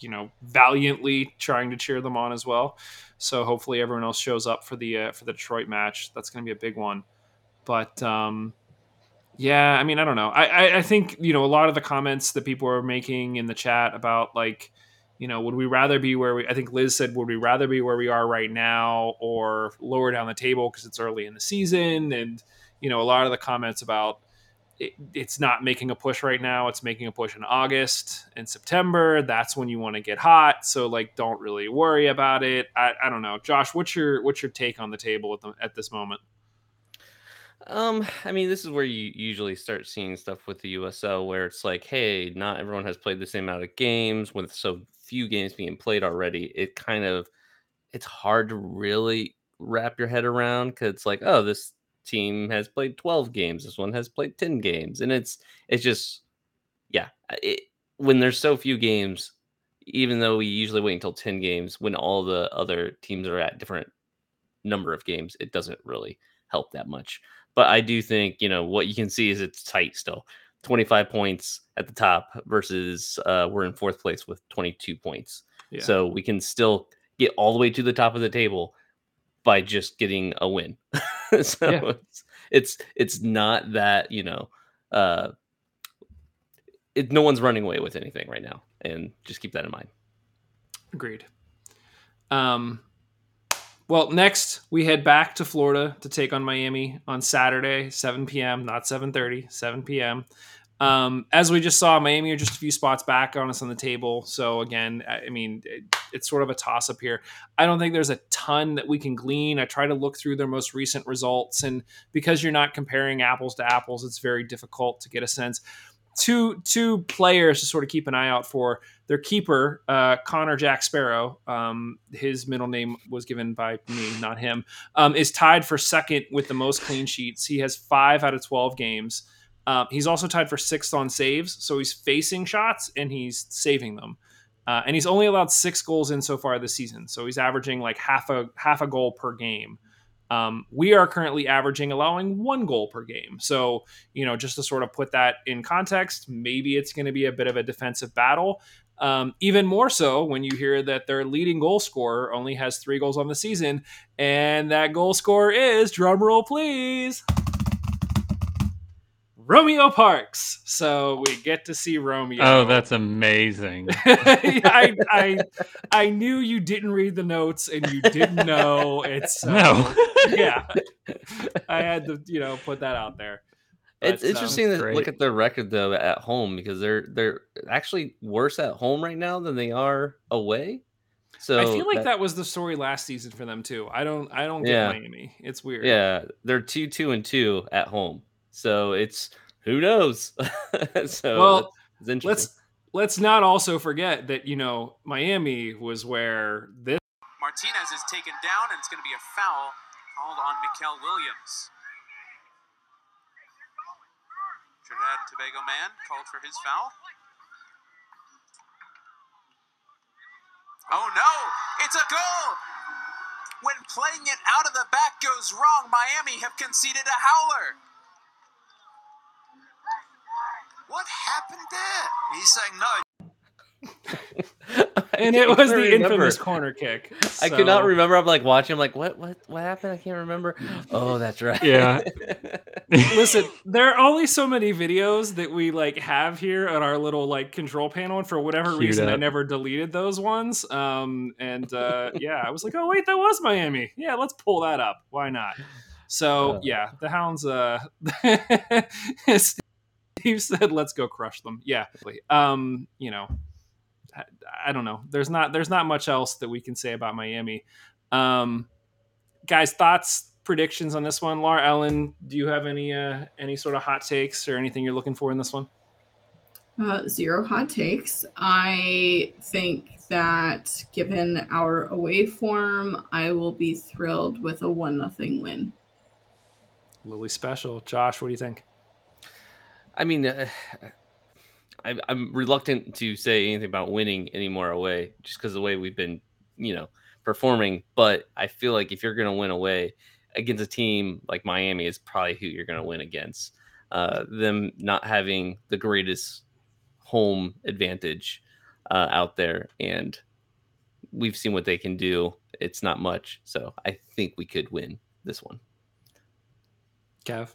you know, valiantly trying to cheer them on as well. So hopefully everyone else shows up for the uh, for the Detroit match. That's going to be a big one. But um, yeah, I mean, I don't know. I, I I think you know a lot of the comments that people are making in the chat about like you know, would we rather be where we, I think Liz said, would we rather be where we are right now or lower down the table because it's early in the season? And, you know, a lot of the comments about it, it's not making a push right now. It's making a push in August and September. That's when you want to get hot. So like, don't really worry about it. I, I don't know. Josh, what's your, what's your take on the table at, the, at this moment? Um, I mean, this is where you usually start seeing stuff with the USL where it's like, hey, not everyone has played the same amount of games with so few games being played already. It kind of it's hard to really wrap your head around because it's like, oh, this team has played 12 games, this one has played 10 games, and it's it's just yeah, it, when there's so few games, even though we usually wait until 10 games, when all the other teams are at different number of games, it doesn't really help that much. But I do think, you know, what you can see is it's tight still. 25 points at the top versus uh, we're in fourth place with 22 points. Yeah. So we can still get all the way to the top of the table by just getting a win. so Yeah. it's, it's it's not that, you know, uh it, no one's running away with anything right now. And just keep that in mind. Agreed. Um, well, next we head back to Florida to take on Miami on Saturday, 7 p.m. Not 7:30, 7 p.m. Um, as we just saw, Miami are just a few spots back on us on the table. So again, I mean, it, it's sort of a toss up here. I don't think there's a ton that we can glean. I try to look through their most recent results, and because you're not comparing apples to apples, it's very difficult to get a sense. Two two players to sort of keep an eye out for their keeper, uh, Connor Jack Sparrow, um, his middle name was given by me, not him, um, is tied for second with the most clean sheets. He has five out of 12 games. Um, he's also tied for sixth on saves. So he's facing shots and he's saving them. Uh, and he's only allowed six goals in so far this season. So he's averaging like half a half a goal per game. Um, we are currently averaging allowing one goal per game. So, you know, just to sort of put that in context, maybe it's going to be a bit of a defensive battle. Um, even more so when you hear that their leading goal scorer only has three goals on the season, and that goal scorer is drumroll, please. Romeo Parkes. So we get to see Romeo. Oh, that's amazing. I, I I knew you didn't read the notes and you didn't know. It's uh, no. yeah. I had to you know put that out there. It's But, um, interesting to great. look at their record though at home because they're they're actually worse at home right now than they are away. So I feel like that, was the story last season for them too. I don't I don't get Yeah. Miami. It's weird. Yeah, they're two, two, and two at home. So it's who knows. so Well, that's- it's interesting. Let's let's not also forget that you know Miami was where this Martinez is taken down, and it's going to be a foul called on Mekeil Williams. Trinidad and Tobago man called for his foul. Oh no! It's a goal! When playing it out of the back goes wrong, Miami have conceded a howler. What happened there? He's saying no. and it was the remember. infamous corner kick. I could not remember. I'm like watching. I'm like, what, what, what happened? I can't remember. Oh, that's right. Yeah. Listen, there are only so many videos that we like have here on our little like control panel, and for whatever Queued reason, I never deleted those ones. Um, and uh, yeah, I was like, oh wait, that was Miami. Yeah, let's pull that up. Why not? So Uh. yeah, the Hounds. Uh, Steve said, "Let's go crush them." Yeah, um, you know, I, I don't know. There's not there's not much else that we can say about Miami. Um, guys, thoughts, predictions on this one? Laura Ellen, do you have any uh, any sort of hot takes or anything you're looking for in this one? Uh, zero hot takes. I think that given our away form, I will be thrilled with a one nothing win. Lilley special, Josh. What do you think? I mean, uh, I, I'm reluctant to say anything about winning anymore away, just because the way we've been, you know, performing. But I feel like if you're going to win away against a team like Miami, is probably who you're going to win against. Uh, them not having the greatest home advantage uh, out there, and we've seen what they can do. It's not much, so I think we could win this one. Kev.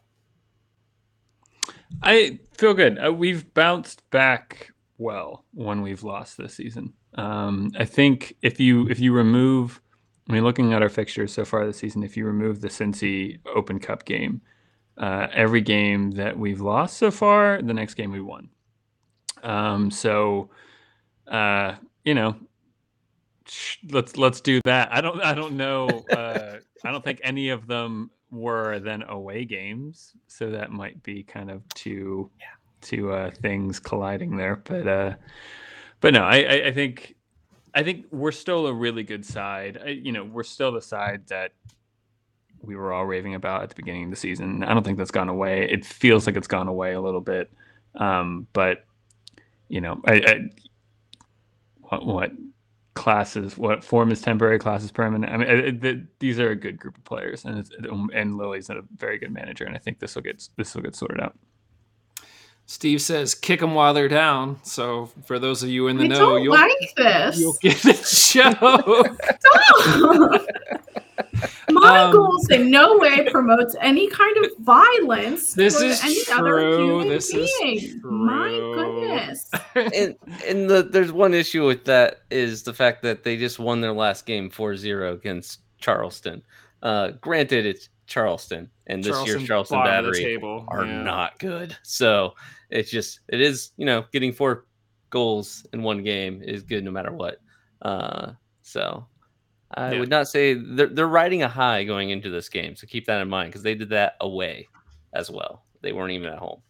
I feel good. Uh, we've bounced back well when we've lost this season. Um, I think if you if you remove, I mean, looking at our fixtures so far this season, if you remove the Cincy Open Cup game, uh, every game that we've lost so far, the next game we won. Um, so, uh, you know, sh- let's let's do that. I don't I don't know. Uh, I don't think any of them were then away games, so that might be kind of two two uh, things colliding there. But uh, but no, I, I I think I think we're still a really good side. I, you know, we're still the side that we were all raving about at the beginning of the season. I don't think that's gone away. It feels like it's gone away a little bit, um, but you know, I, I what, what classes, what form is temporary, class is permanent. I mean, it, it, these are a good group of players, and it's, and Lilley's a very good manager, and I think this will get this will get sorted out. Steve says, "Kick them while they're down." So for those of you in the I know, don't you'll like this. you'll get a joke. Stop! Um, goals in no way promotes any kind of violence This is any true. other human This is being. My goodness. and and the, there's one issue with that is the fact that they just won their last game 4-0 against Charleston. Uh, granted, it's Charleston, and this year's Charleston bottom of the Battery are Yeah. not good. So it's just it is you know getting four goals in one game is good no matter what. Uh, so I Yeah. would not say they're they're riding a high going into this game. So keep that in mind because they did that away as well. They weren't even at home.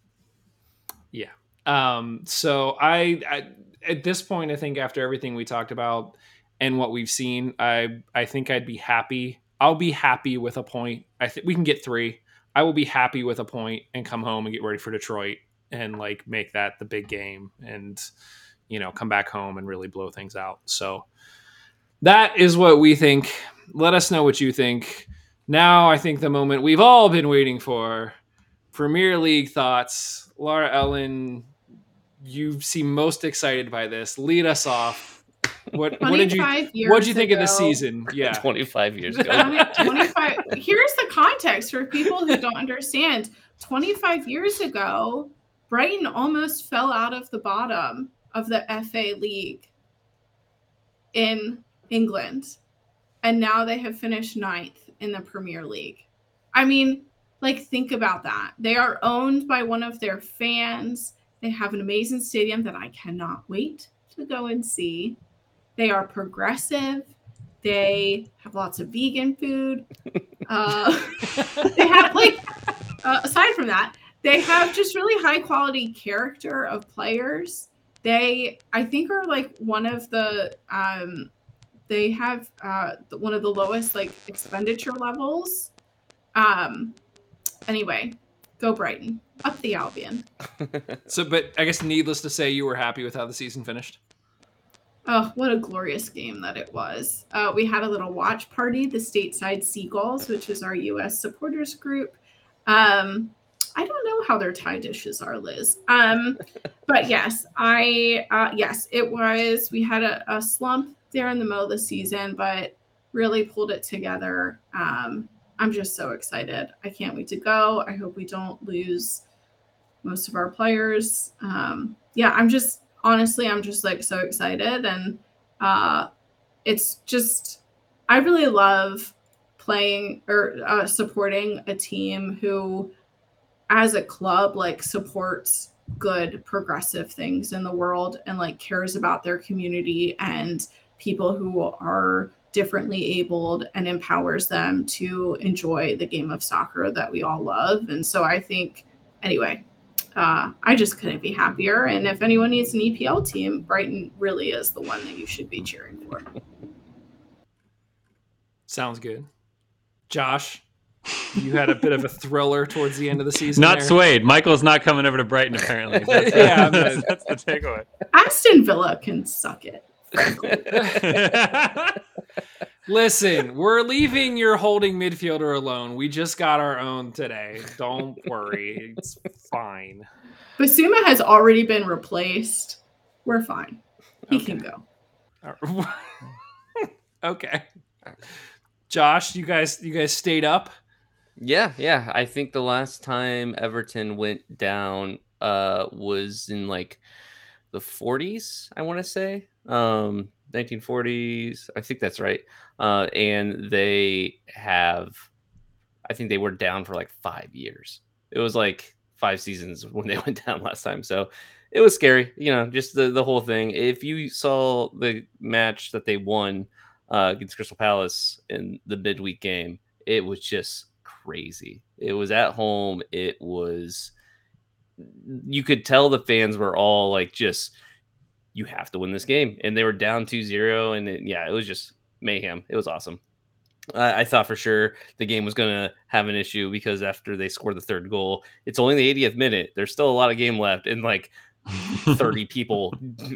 Yeah. Um, so I, I at this point, I think after everything we talked about and what we've seen, I I think I'd be happy. I'll be happy with a point. I think we can get three. I will be happy with a point and come home and get ready for Detroit and like make that the big game and you know come back home and really blow things out. So that is what we think. Let us know what you think. Now I think the moment we've all been waiting for. Premier League thoughts. Laura Ellen, you seem most excited by this. Lead us off. What what did you years what did you think of the season? Yeah. 25 years ago. 25 here's the context for people who don't understand 25 years ago brighton almost fell out of the bottom of the fa league in england and now they have finished ninth in the premier league i mean like think about that they are owned by one of their fans they have an amazing stadium that i cannot wait to go and see they are progressive they have lots of vegan food. Uh, they have like, uh, aside from that, they have just really high quality character of players. They, I think, are like one of the. Um, they have uh, one of the lowest like expenditure levels. Um. Anyway, go Brighton up the Albion. So but I guess needless to say you were happy with how the season finished. Oh, what a glorious game that it was. Uh, we had a little watch party, the Stateside Seagulls, which is our U.S. supporters group. Um, I don't know how their tie dishes are, Liz. Um, but yes, I, uh, yes, it was. We had a, a slump there in the middle of the season, but really pulled it together. Um, I'm just so excited. I can't wait to go. I hope we don't lose most of our players. Um, yeah, I'm just honestly, I'm just like so excited, and uh, it's just I really love playing or uh, supporting a team who, as a club, like supports good progressive things in the world and like cares about their community and people who are differently abled and empowers them to enjoy the game of soccer that we all love. And so I think, anyway, uh, I just couldn't be happier. And if anyone needs an EPL team, Brighton really is the one that you should be cheering for. Sounds good. Josh, you had a bit of a thriller towards the end of the season. Not there. swayed. Michael's not coming over to Brighton apparently. That's, Yeah, that's, that's the takeaway. Aston Villa can suck it. Listen, we're leaving your holding midfielder alone. We just got our own today. Don't worry. It's fine. Basuma has already been replaced. We're fine. He can go. okay. Josh, you guys you guys stayed up? Yeah, yeah. I think the last time Everton went down uh was in like the 40s, I want to say. Um 1940s. I think that's right. Uh and they have I think they were down for like 5 years. It was like 5 seasons when they went down last time. So it was scary, you know, just the the whole thing. If you saw the match that they won uh, against Crystal Palace in the midweek game, it was just crazy. It was at home. It was you could tell the fans were all like just you have to win this game and they were down 2-0 and it, yeah, it was just mayhem. It was awesome. I I thought for sure the game was going to have an issue because after they scored the third goal, it's only the 80th minute. There's still a lot of game left and like 30 people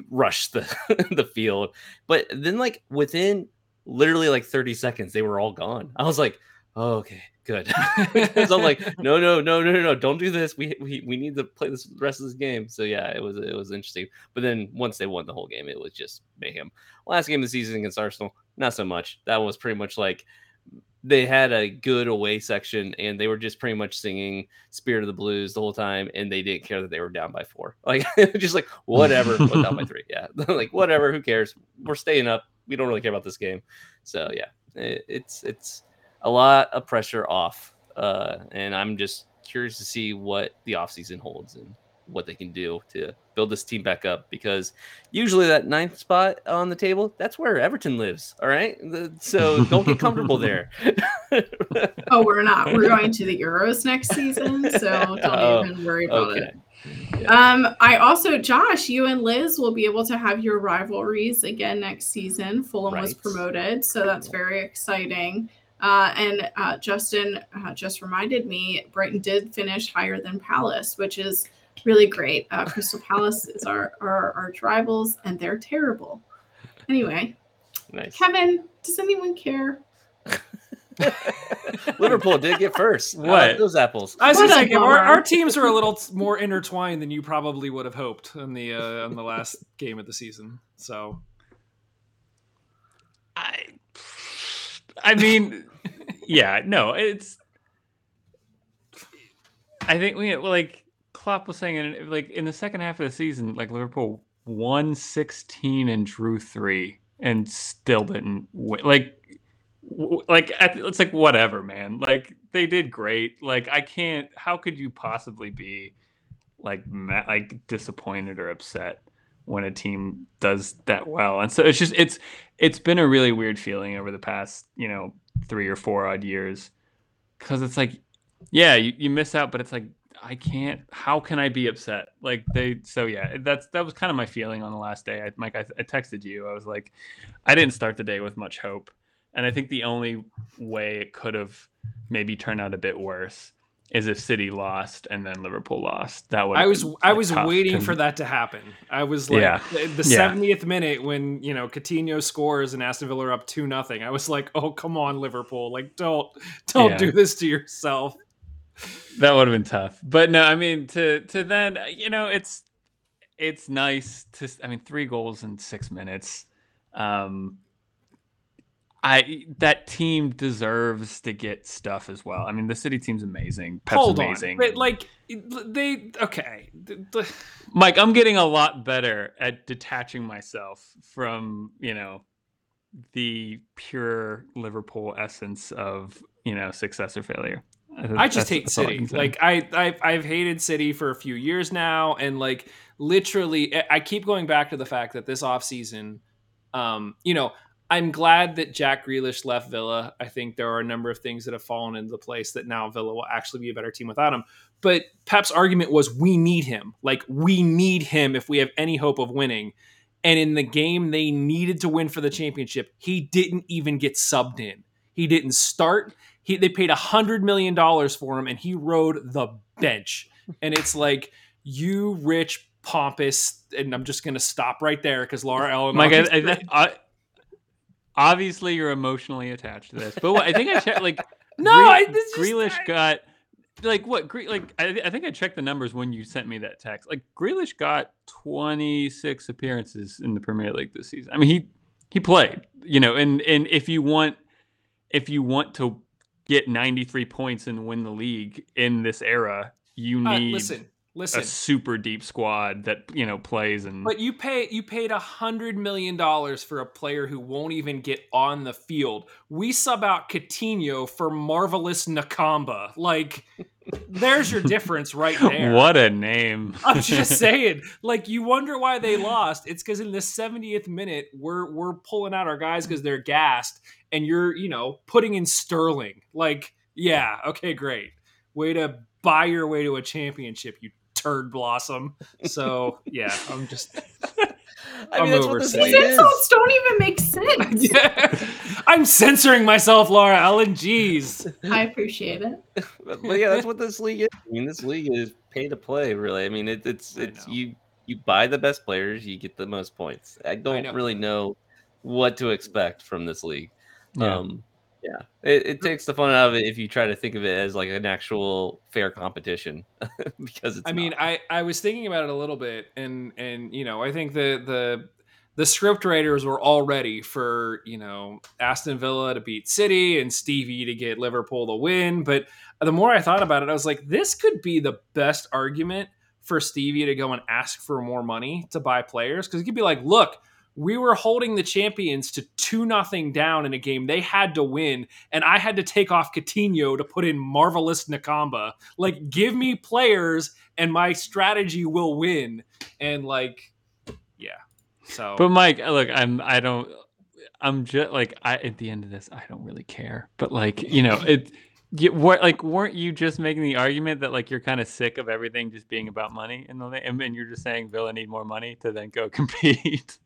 rushed the the field. But then like within literally like 30 seconds they were all gone. I was like, oh, "Okay, good." Cuz I'm like, "No, no, no, no, no, no, don't do this. We we we need to play this the rest of this game." So yeah, it was it was interesting. But then once they won the whole game, it was just mayhem. Last game of the season against Arsenal, not so much. That was pretty much like they had a good away section and they were just pretty much singing Spirit of the Blues the whole time and they didn't care that they were down by four. Like just like whatever, well, down by three. Yeah. like whatever, who cares? We're staying up. We don't really care about this game. So yeah, it, it's it's a lot of pressure off. Uh and I'm just curious to see what the offseason holds and what they can do to build this team back up because usually that ninth spot on the table that's where everton lives all right so don't get comfortable there Oh, we're not. We're going to the Euros next season, so don't Oh, even worry about okay it. Um, I also, Josh, you and Liz will be able to have your rivalries again next season. Fulham was promoted, so that's very exciting. Uh, and uh, Justin uh, just reminded me, Brighton did finish higher than Palace, which is really great. Uh, Crystal Palace is our, our arch rivals, and they're terrible. Anyway, nice Kevin, does anyone care? liverpool did get first How about What? those apples I was What gonna a say our, our teams are a little t- more intertwined than you probably would have hoped in the uh, on the last game of the season. So I, I mean, yeah, no, it's. I think we like Klopp was saying, in, like in the second half of the season, like Liverpool won sixteen and drew three, and still didn't win. Like, like it's like whatever, man. Like they did great. Like I can't. How could you possibly be like like disappointed or upset when a team does that well? And so it's just it's it's been a really weird feeling over the past you know three or four odd years. Because it's like yeah you, you miss out but it's like i can't how can i be upset? Like they so yeah that's that was kind of my feeling on the last day. I mike I, I texted you. I was like i didn't start the day with much hope. And i think the only way it could have maybe turned out a bit worse is if city lost and then liverpool lost that would I was I was waiting for that to happen. I was like Yeah. the- the Yeah. seventieth minute when you know Coutinho scores and Aston Villa are up two nothing. I was like, oh come on Liverpool, like don't don't Yeah. do this to yourself. that would have been tough but no i mean to to then you know it's it's nice to i mean three goals in six minutes um I that team deserves to get stuff as well. I mean, the city team's amazing. Pep's Hold amazing. on, but like they okay. Mike, I'm getting a lot better at detaching myself from, you know, the pure Liverpool essence of, you know, success or failure. I just That's- hate that's all I City. Like I, I, I've hated City for a few years now, and like literally, I- I keep going back to the fact that this offseason, um, you know, I'm glad that Jack Grealish left Villa. I think there are a number of things that have fallen into place that now Villa will actually be a better team without him. But Pep's argument was we need him. Like we need him if we have any hope of winning. And in the game they needed to win for the championship, he didn't even get subbed in. He didn't start. He they paid a hundred million dollars for him, and he rode the bench. And it's like you rich pompous, and I'm just gonna stop right there because Laura Ellen. Mike, I, I, I, obviously you're emotionally attached to this, but what, I think I checked like no, Gre- I, this Grealish got like what? Gre- like I, I think I checked the numbers when you sent me that text. Like Grealish got 26 appearances in the Premier League this season. I mean, he he played, you know, and and if you want if you want to get 93 points and win the league in this era, you Uh, need listen, a super deep squad that you know plays and But you pay you paid a hundred million dollars for a player who won't even get on the field. We sub out Coutinho for marvelous Nakamba. Like, there's your difference right there. what a name! I'm just saying, like you wonder why they lost. It's because in the 70th minute, we're we're pulling out our guys because they're gassed, and you're you know putting in Sterling. Like, yeah, okay, great, way to buy your way to a championship, you turd blossom. So yeah, I'm just I I'm mean, that's over what this These is. insults don't even make sense. yeah, I'm censoring myself, Laura Ellen. Jeez. I appreciate it. but, but yeah, that's what this league is. I mean, this league is pay to play. Really, I mean, it, it's it's you you buy the best players, you get the most points. I don't know. really know what to expect from this league. Yeah. Um, yeah, it, it takes the fun out of it if you try to think of it as like an actual fair competition, because it's. I mean. I I was thinking about it a little bit, and and you know, I think the the the script writers were all ready for you know Aston Villa to beat City and Stevie to get Liverpool to win. But the more I thought about it, I was like, this could be the best argument for Stevie to go and ask for more money to buy players because it could be like, look. We were holding the champions to two nothing down in a game they had to win, and I had to take off Coutinho to put in marvelous Nakamba. Like, give me players and my strategy will win. And like, yeah. So But Mike, uh, look, I'm I don't I'm just like I at the end of this, I don't really care. But like, you know, it you, what like weren't you just making the argument that like you're kind of sick of everything just being about money and, and you're just saying Villa need more money to then go compete.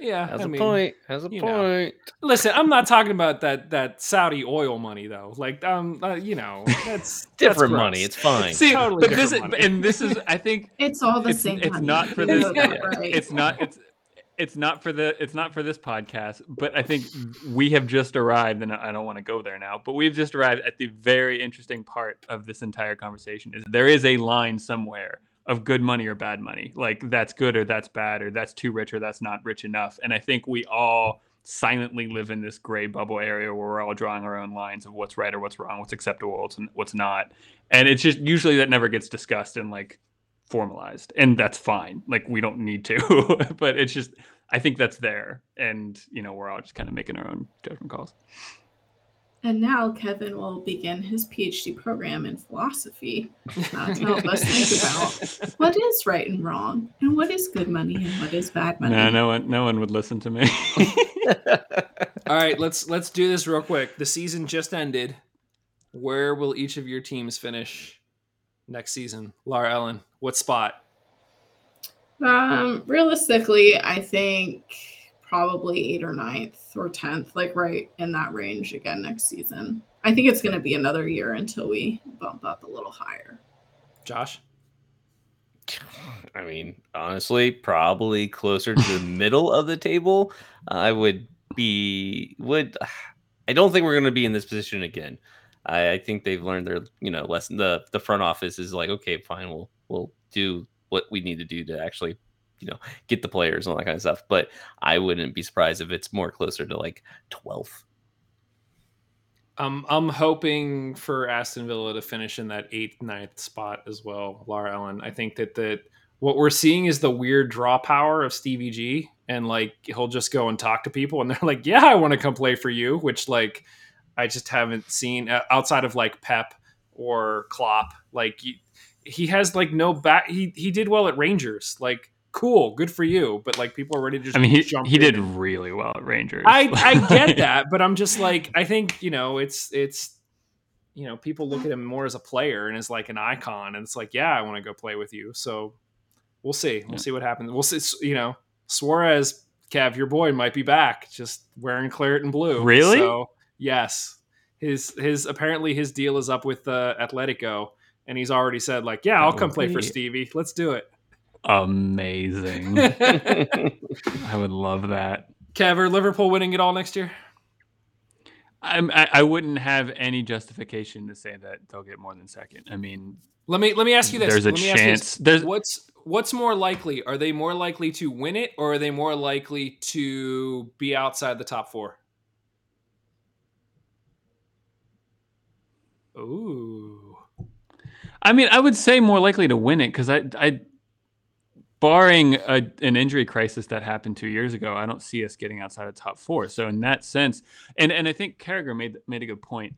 Yeah, has I a mean, point. Has a you know. point. listen, I'm not talking about that that Saudi oil money though. Like, um, uh, you know, that's Different that's money. It's fine. See, Totally but this is different and this is I think It's all the It's- same. it's money. not for this- yeah. right? it's not it's it's not for the it's not for this podcast but i think we have just arrived and i don't want to go there now but we've just arrived at the very interesting part of this entire conversation is there is a line somewhere of good money or bad money. Like that's good or that's bad or that's too rich or that's not rich enough. And i think we all silently live in this gray bubble area where we're all drawing our own lines of what's right or what's wrong what's acceptable what's, what's not. And it's just usually that never gets discussed and like formalized and that's fine. Like we don't need to but it's just i think that's there. And you know we're all just kind of making our own judgment calls And now Kevin will begin his PhD program in philosophy uh, to help us think about what is right and wrong, and what is good money and what is bad money. no no one no one would listen to me All right, let's let's do this real quick. The season just ended. Where will each of your teams finish next season? Laura Ellen, what spot? Um, realistically, I think probably eight or ninth or tenth, like right in that range again next season. I think it's going to be another year until we bump up a little higher. Josh? I mean, honestly, probably closer to the middle of the table. I would be would. I don't think we're going to be in this position again. I, I think they've learned their you know lesson. The the front office is like, okay, fine, we'll we'll do what we need to do to actually you know get the players and all that kind of stuff. But I wouldn't be surprised if it's more closer to like twelfth Um, I'm hoping for Aston Villa to finish in that eighth, ninth spot as well, Laura Ellen. I think that that what we're seeing is the weird draw power of Stevie G, and like he'll just go and talk to people, and they're like, "Yeah, I want to come play for you," which like I just haven't seen uh, outside of like Pep or Klopp. Like he, he has like no back. He he did well at Rangers. Like cool, good for you. But like people are ready to. Just I mean, he jump he did and- really well at Rangers. I I get that, but I'm just like I think you know it's it's you know people look at him more as a player and as like an icon, and it's like yeah, I want to go play with you. So we'll see, we'll Yeah. see what happens. We'll see. You know, Suarez, Kev, your boy might be back, just wearing claret and blue. Really? So yes, his his apparently his deal is up with uh, Atletico. And he's already said, like, yeah, I'll come play for Stevie. Let's do it. Amazing. I would love that. Kev, are Liverpool winning it all next year? I'm, I, I wouldn't have any justification to say that they'll get more than second. I mean, Let me let me ask you this. there's a Let me ask you this. chance. There's what's what's more likely? Are they more likely to win it, or are they more likely to be outside the top four? Ooh, I mean, I would say more likely to win it because I, I, barring a, an injury crisis that happened two years ago, I don't see us getting outside of top four. So in that sense, and and I think Carragher made made a good point.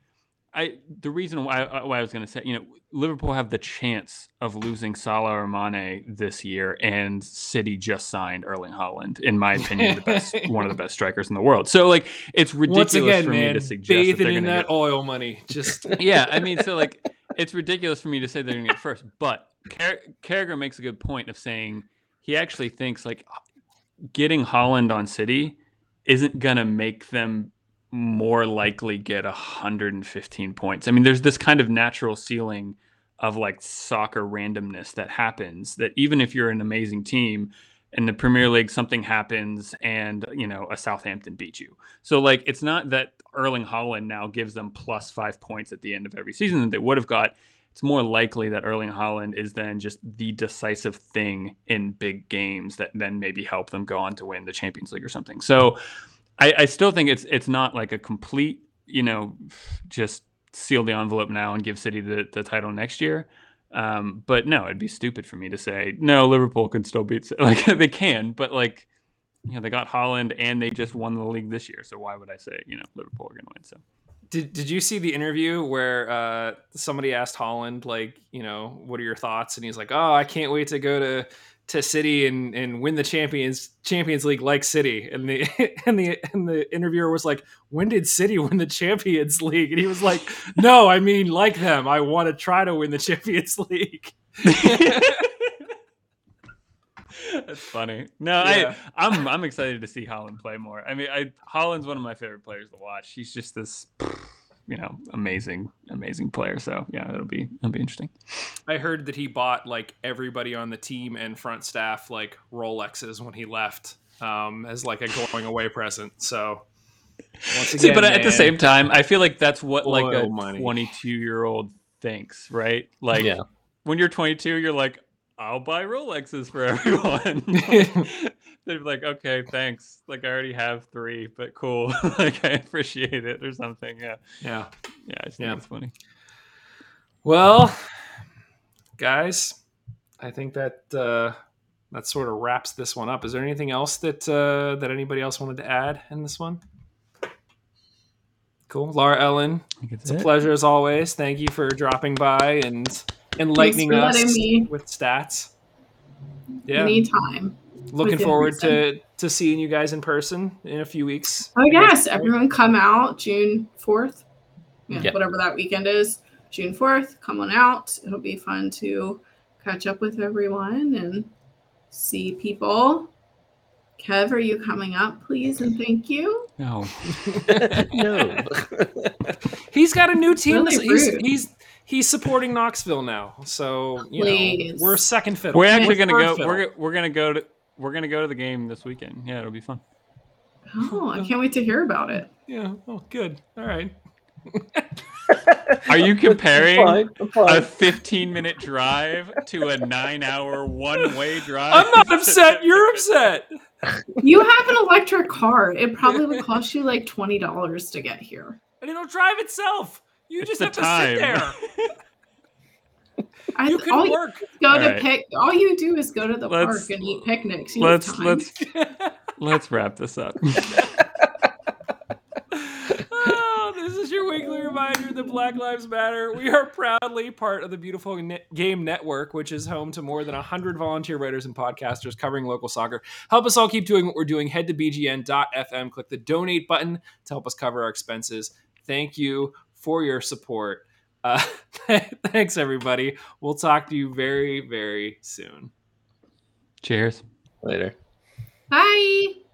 I the reason why uh, why I was going to say, you know, Liverpool have the chance of losing Salah or Mane this year, and City just signed Erling Haaland, in my opinion, the best one of the best strikers in the world. So like, it's ridiculous again, for me to suggest that they're in that get oil money. Just yeah, I mean, so like, it's ridiculous for me to say they're going to get first, but Car- Carragher makes a good point of saying he actually thinks like getting Haaland on City isn't going to make them more likely get 115 points. I mean, there's this kind of natural ceiling of like soccer randomness that happens that even if you're an amazing team in the Premier League, something happens and, you know, a Southampton beats you. So, like, it's not that Erling Haaland now gives them plus five points at the end of every season that they would have got. It's more likely that Erling Haaland is then just the decisive thing in big games that then maybe help them go on to win the Champions League or something. So, I, I still think it's it's not like a complete, you know, just seal the envelope now and give City the, the title next year. Um, but no, it'd be stupid for me to say no. Liverpool can still beat Ci-" like they can, but like you know they got Haaland and they just won the league this year. So why would I say you know Liverpool are going to win? So did did you see the interview where uh, somebody asked Haaland like, you know, what are your thoughts? And he's like, oh, I can't wait to go to to City and, and win the Champions Champions League like City. And the and the and the interviewer was like, when did City win the Champions League? And he was like, no, I mean like them. I want to try to win the Champions League. That's funny. No, Yeah. I I'm I'm excited to see Haaland play more. I mean, I Haaland's one of my favorite players to watch. He's just this you know amazing amazing player. So yeah, it'll be it'll be interesting. I heard that he bought like everybody on the team and front staff like Rolexes when he left um, as like a going away present. So once again, See, but at the same time, I feel like that's what like a money. 22 year old thinks, right? Like Yeah. when you're 22, you're like, I'll buy Rolexes for everyone. They're like, okay, thanks. Like I already have three, but cool. like I appreciate it or something. Yeah, yeah. yeah, I Yeah. think it's funny. Well, guys, I think that uh, that sort of wraps this one up. Is there anything else that uh, that anybody else wanted to add in this one? Cool, Laura Ellen. It's It's a pleasure as always. Thank you for dropping by and enlightening for us me. with stats. Yeah, Anytime. looking forward reason. to to seeing you guys in person in a few weeks. Oh yes, everyone come out June fourth. Yeah, Yep. whatever that weekend is. June fourth, come on out. It'll be fun to catch up with everyone and see people. Kev, are you coming up, please? And thank you. No. no. He's got a new team. Really he's, he's he's supporting Knoxville now, so you Please. know we're second fiddle. We're actually gonna go. fiddle. We're we're gonna go to we're gonna go to the game this weekend. Yeah, it'll be fun. Oh, I can't wait to hear about it. Yeah. Oh, good. All right. Are you comparing I'm fine. I'm a 15 minute drive to a nine hour one way drive? I'm not upset. You're upset. You have an electric car. It probably would cost you like twenty dollars to get here. and it'll drive itself. You It's just the have to sit there. I, You all can you work. go All to right. pic. All you do is go to the Let's- park and eat picnics. You let's let's let's wrap this up. oh, this is your weekly reminder that Black Lives Matter. We are proudly part of the Beautiful Ne- Game Network, which is home to more than 100 volunteer writers and podcasters covering local soccer. Help us all keep doing what we're doing. Head to bgn.fm, click the donate button to help us cover our expenses. Thank you for your support. Uh, thanks, everybody. We'll talk to you very, very soon. Cheers. Later. Bye.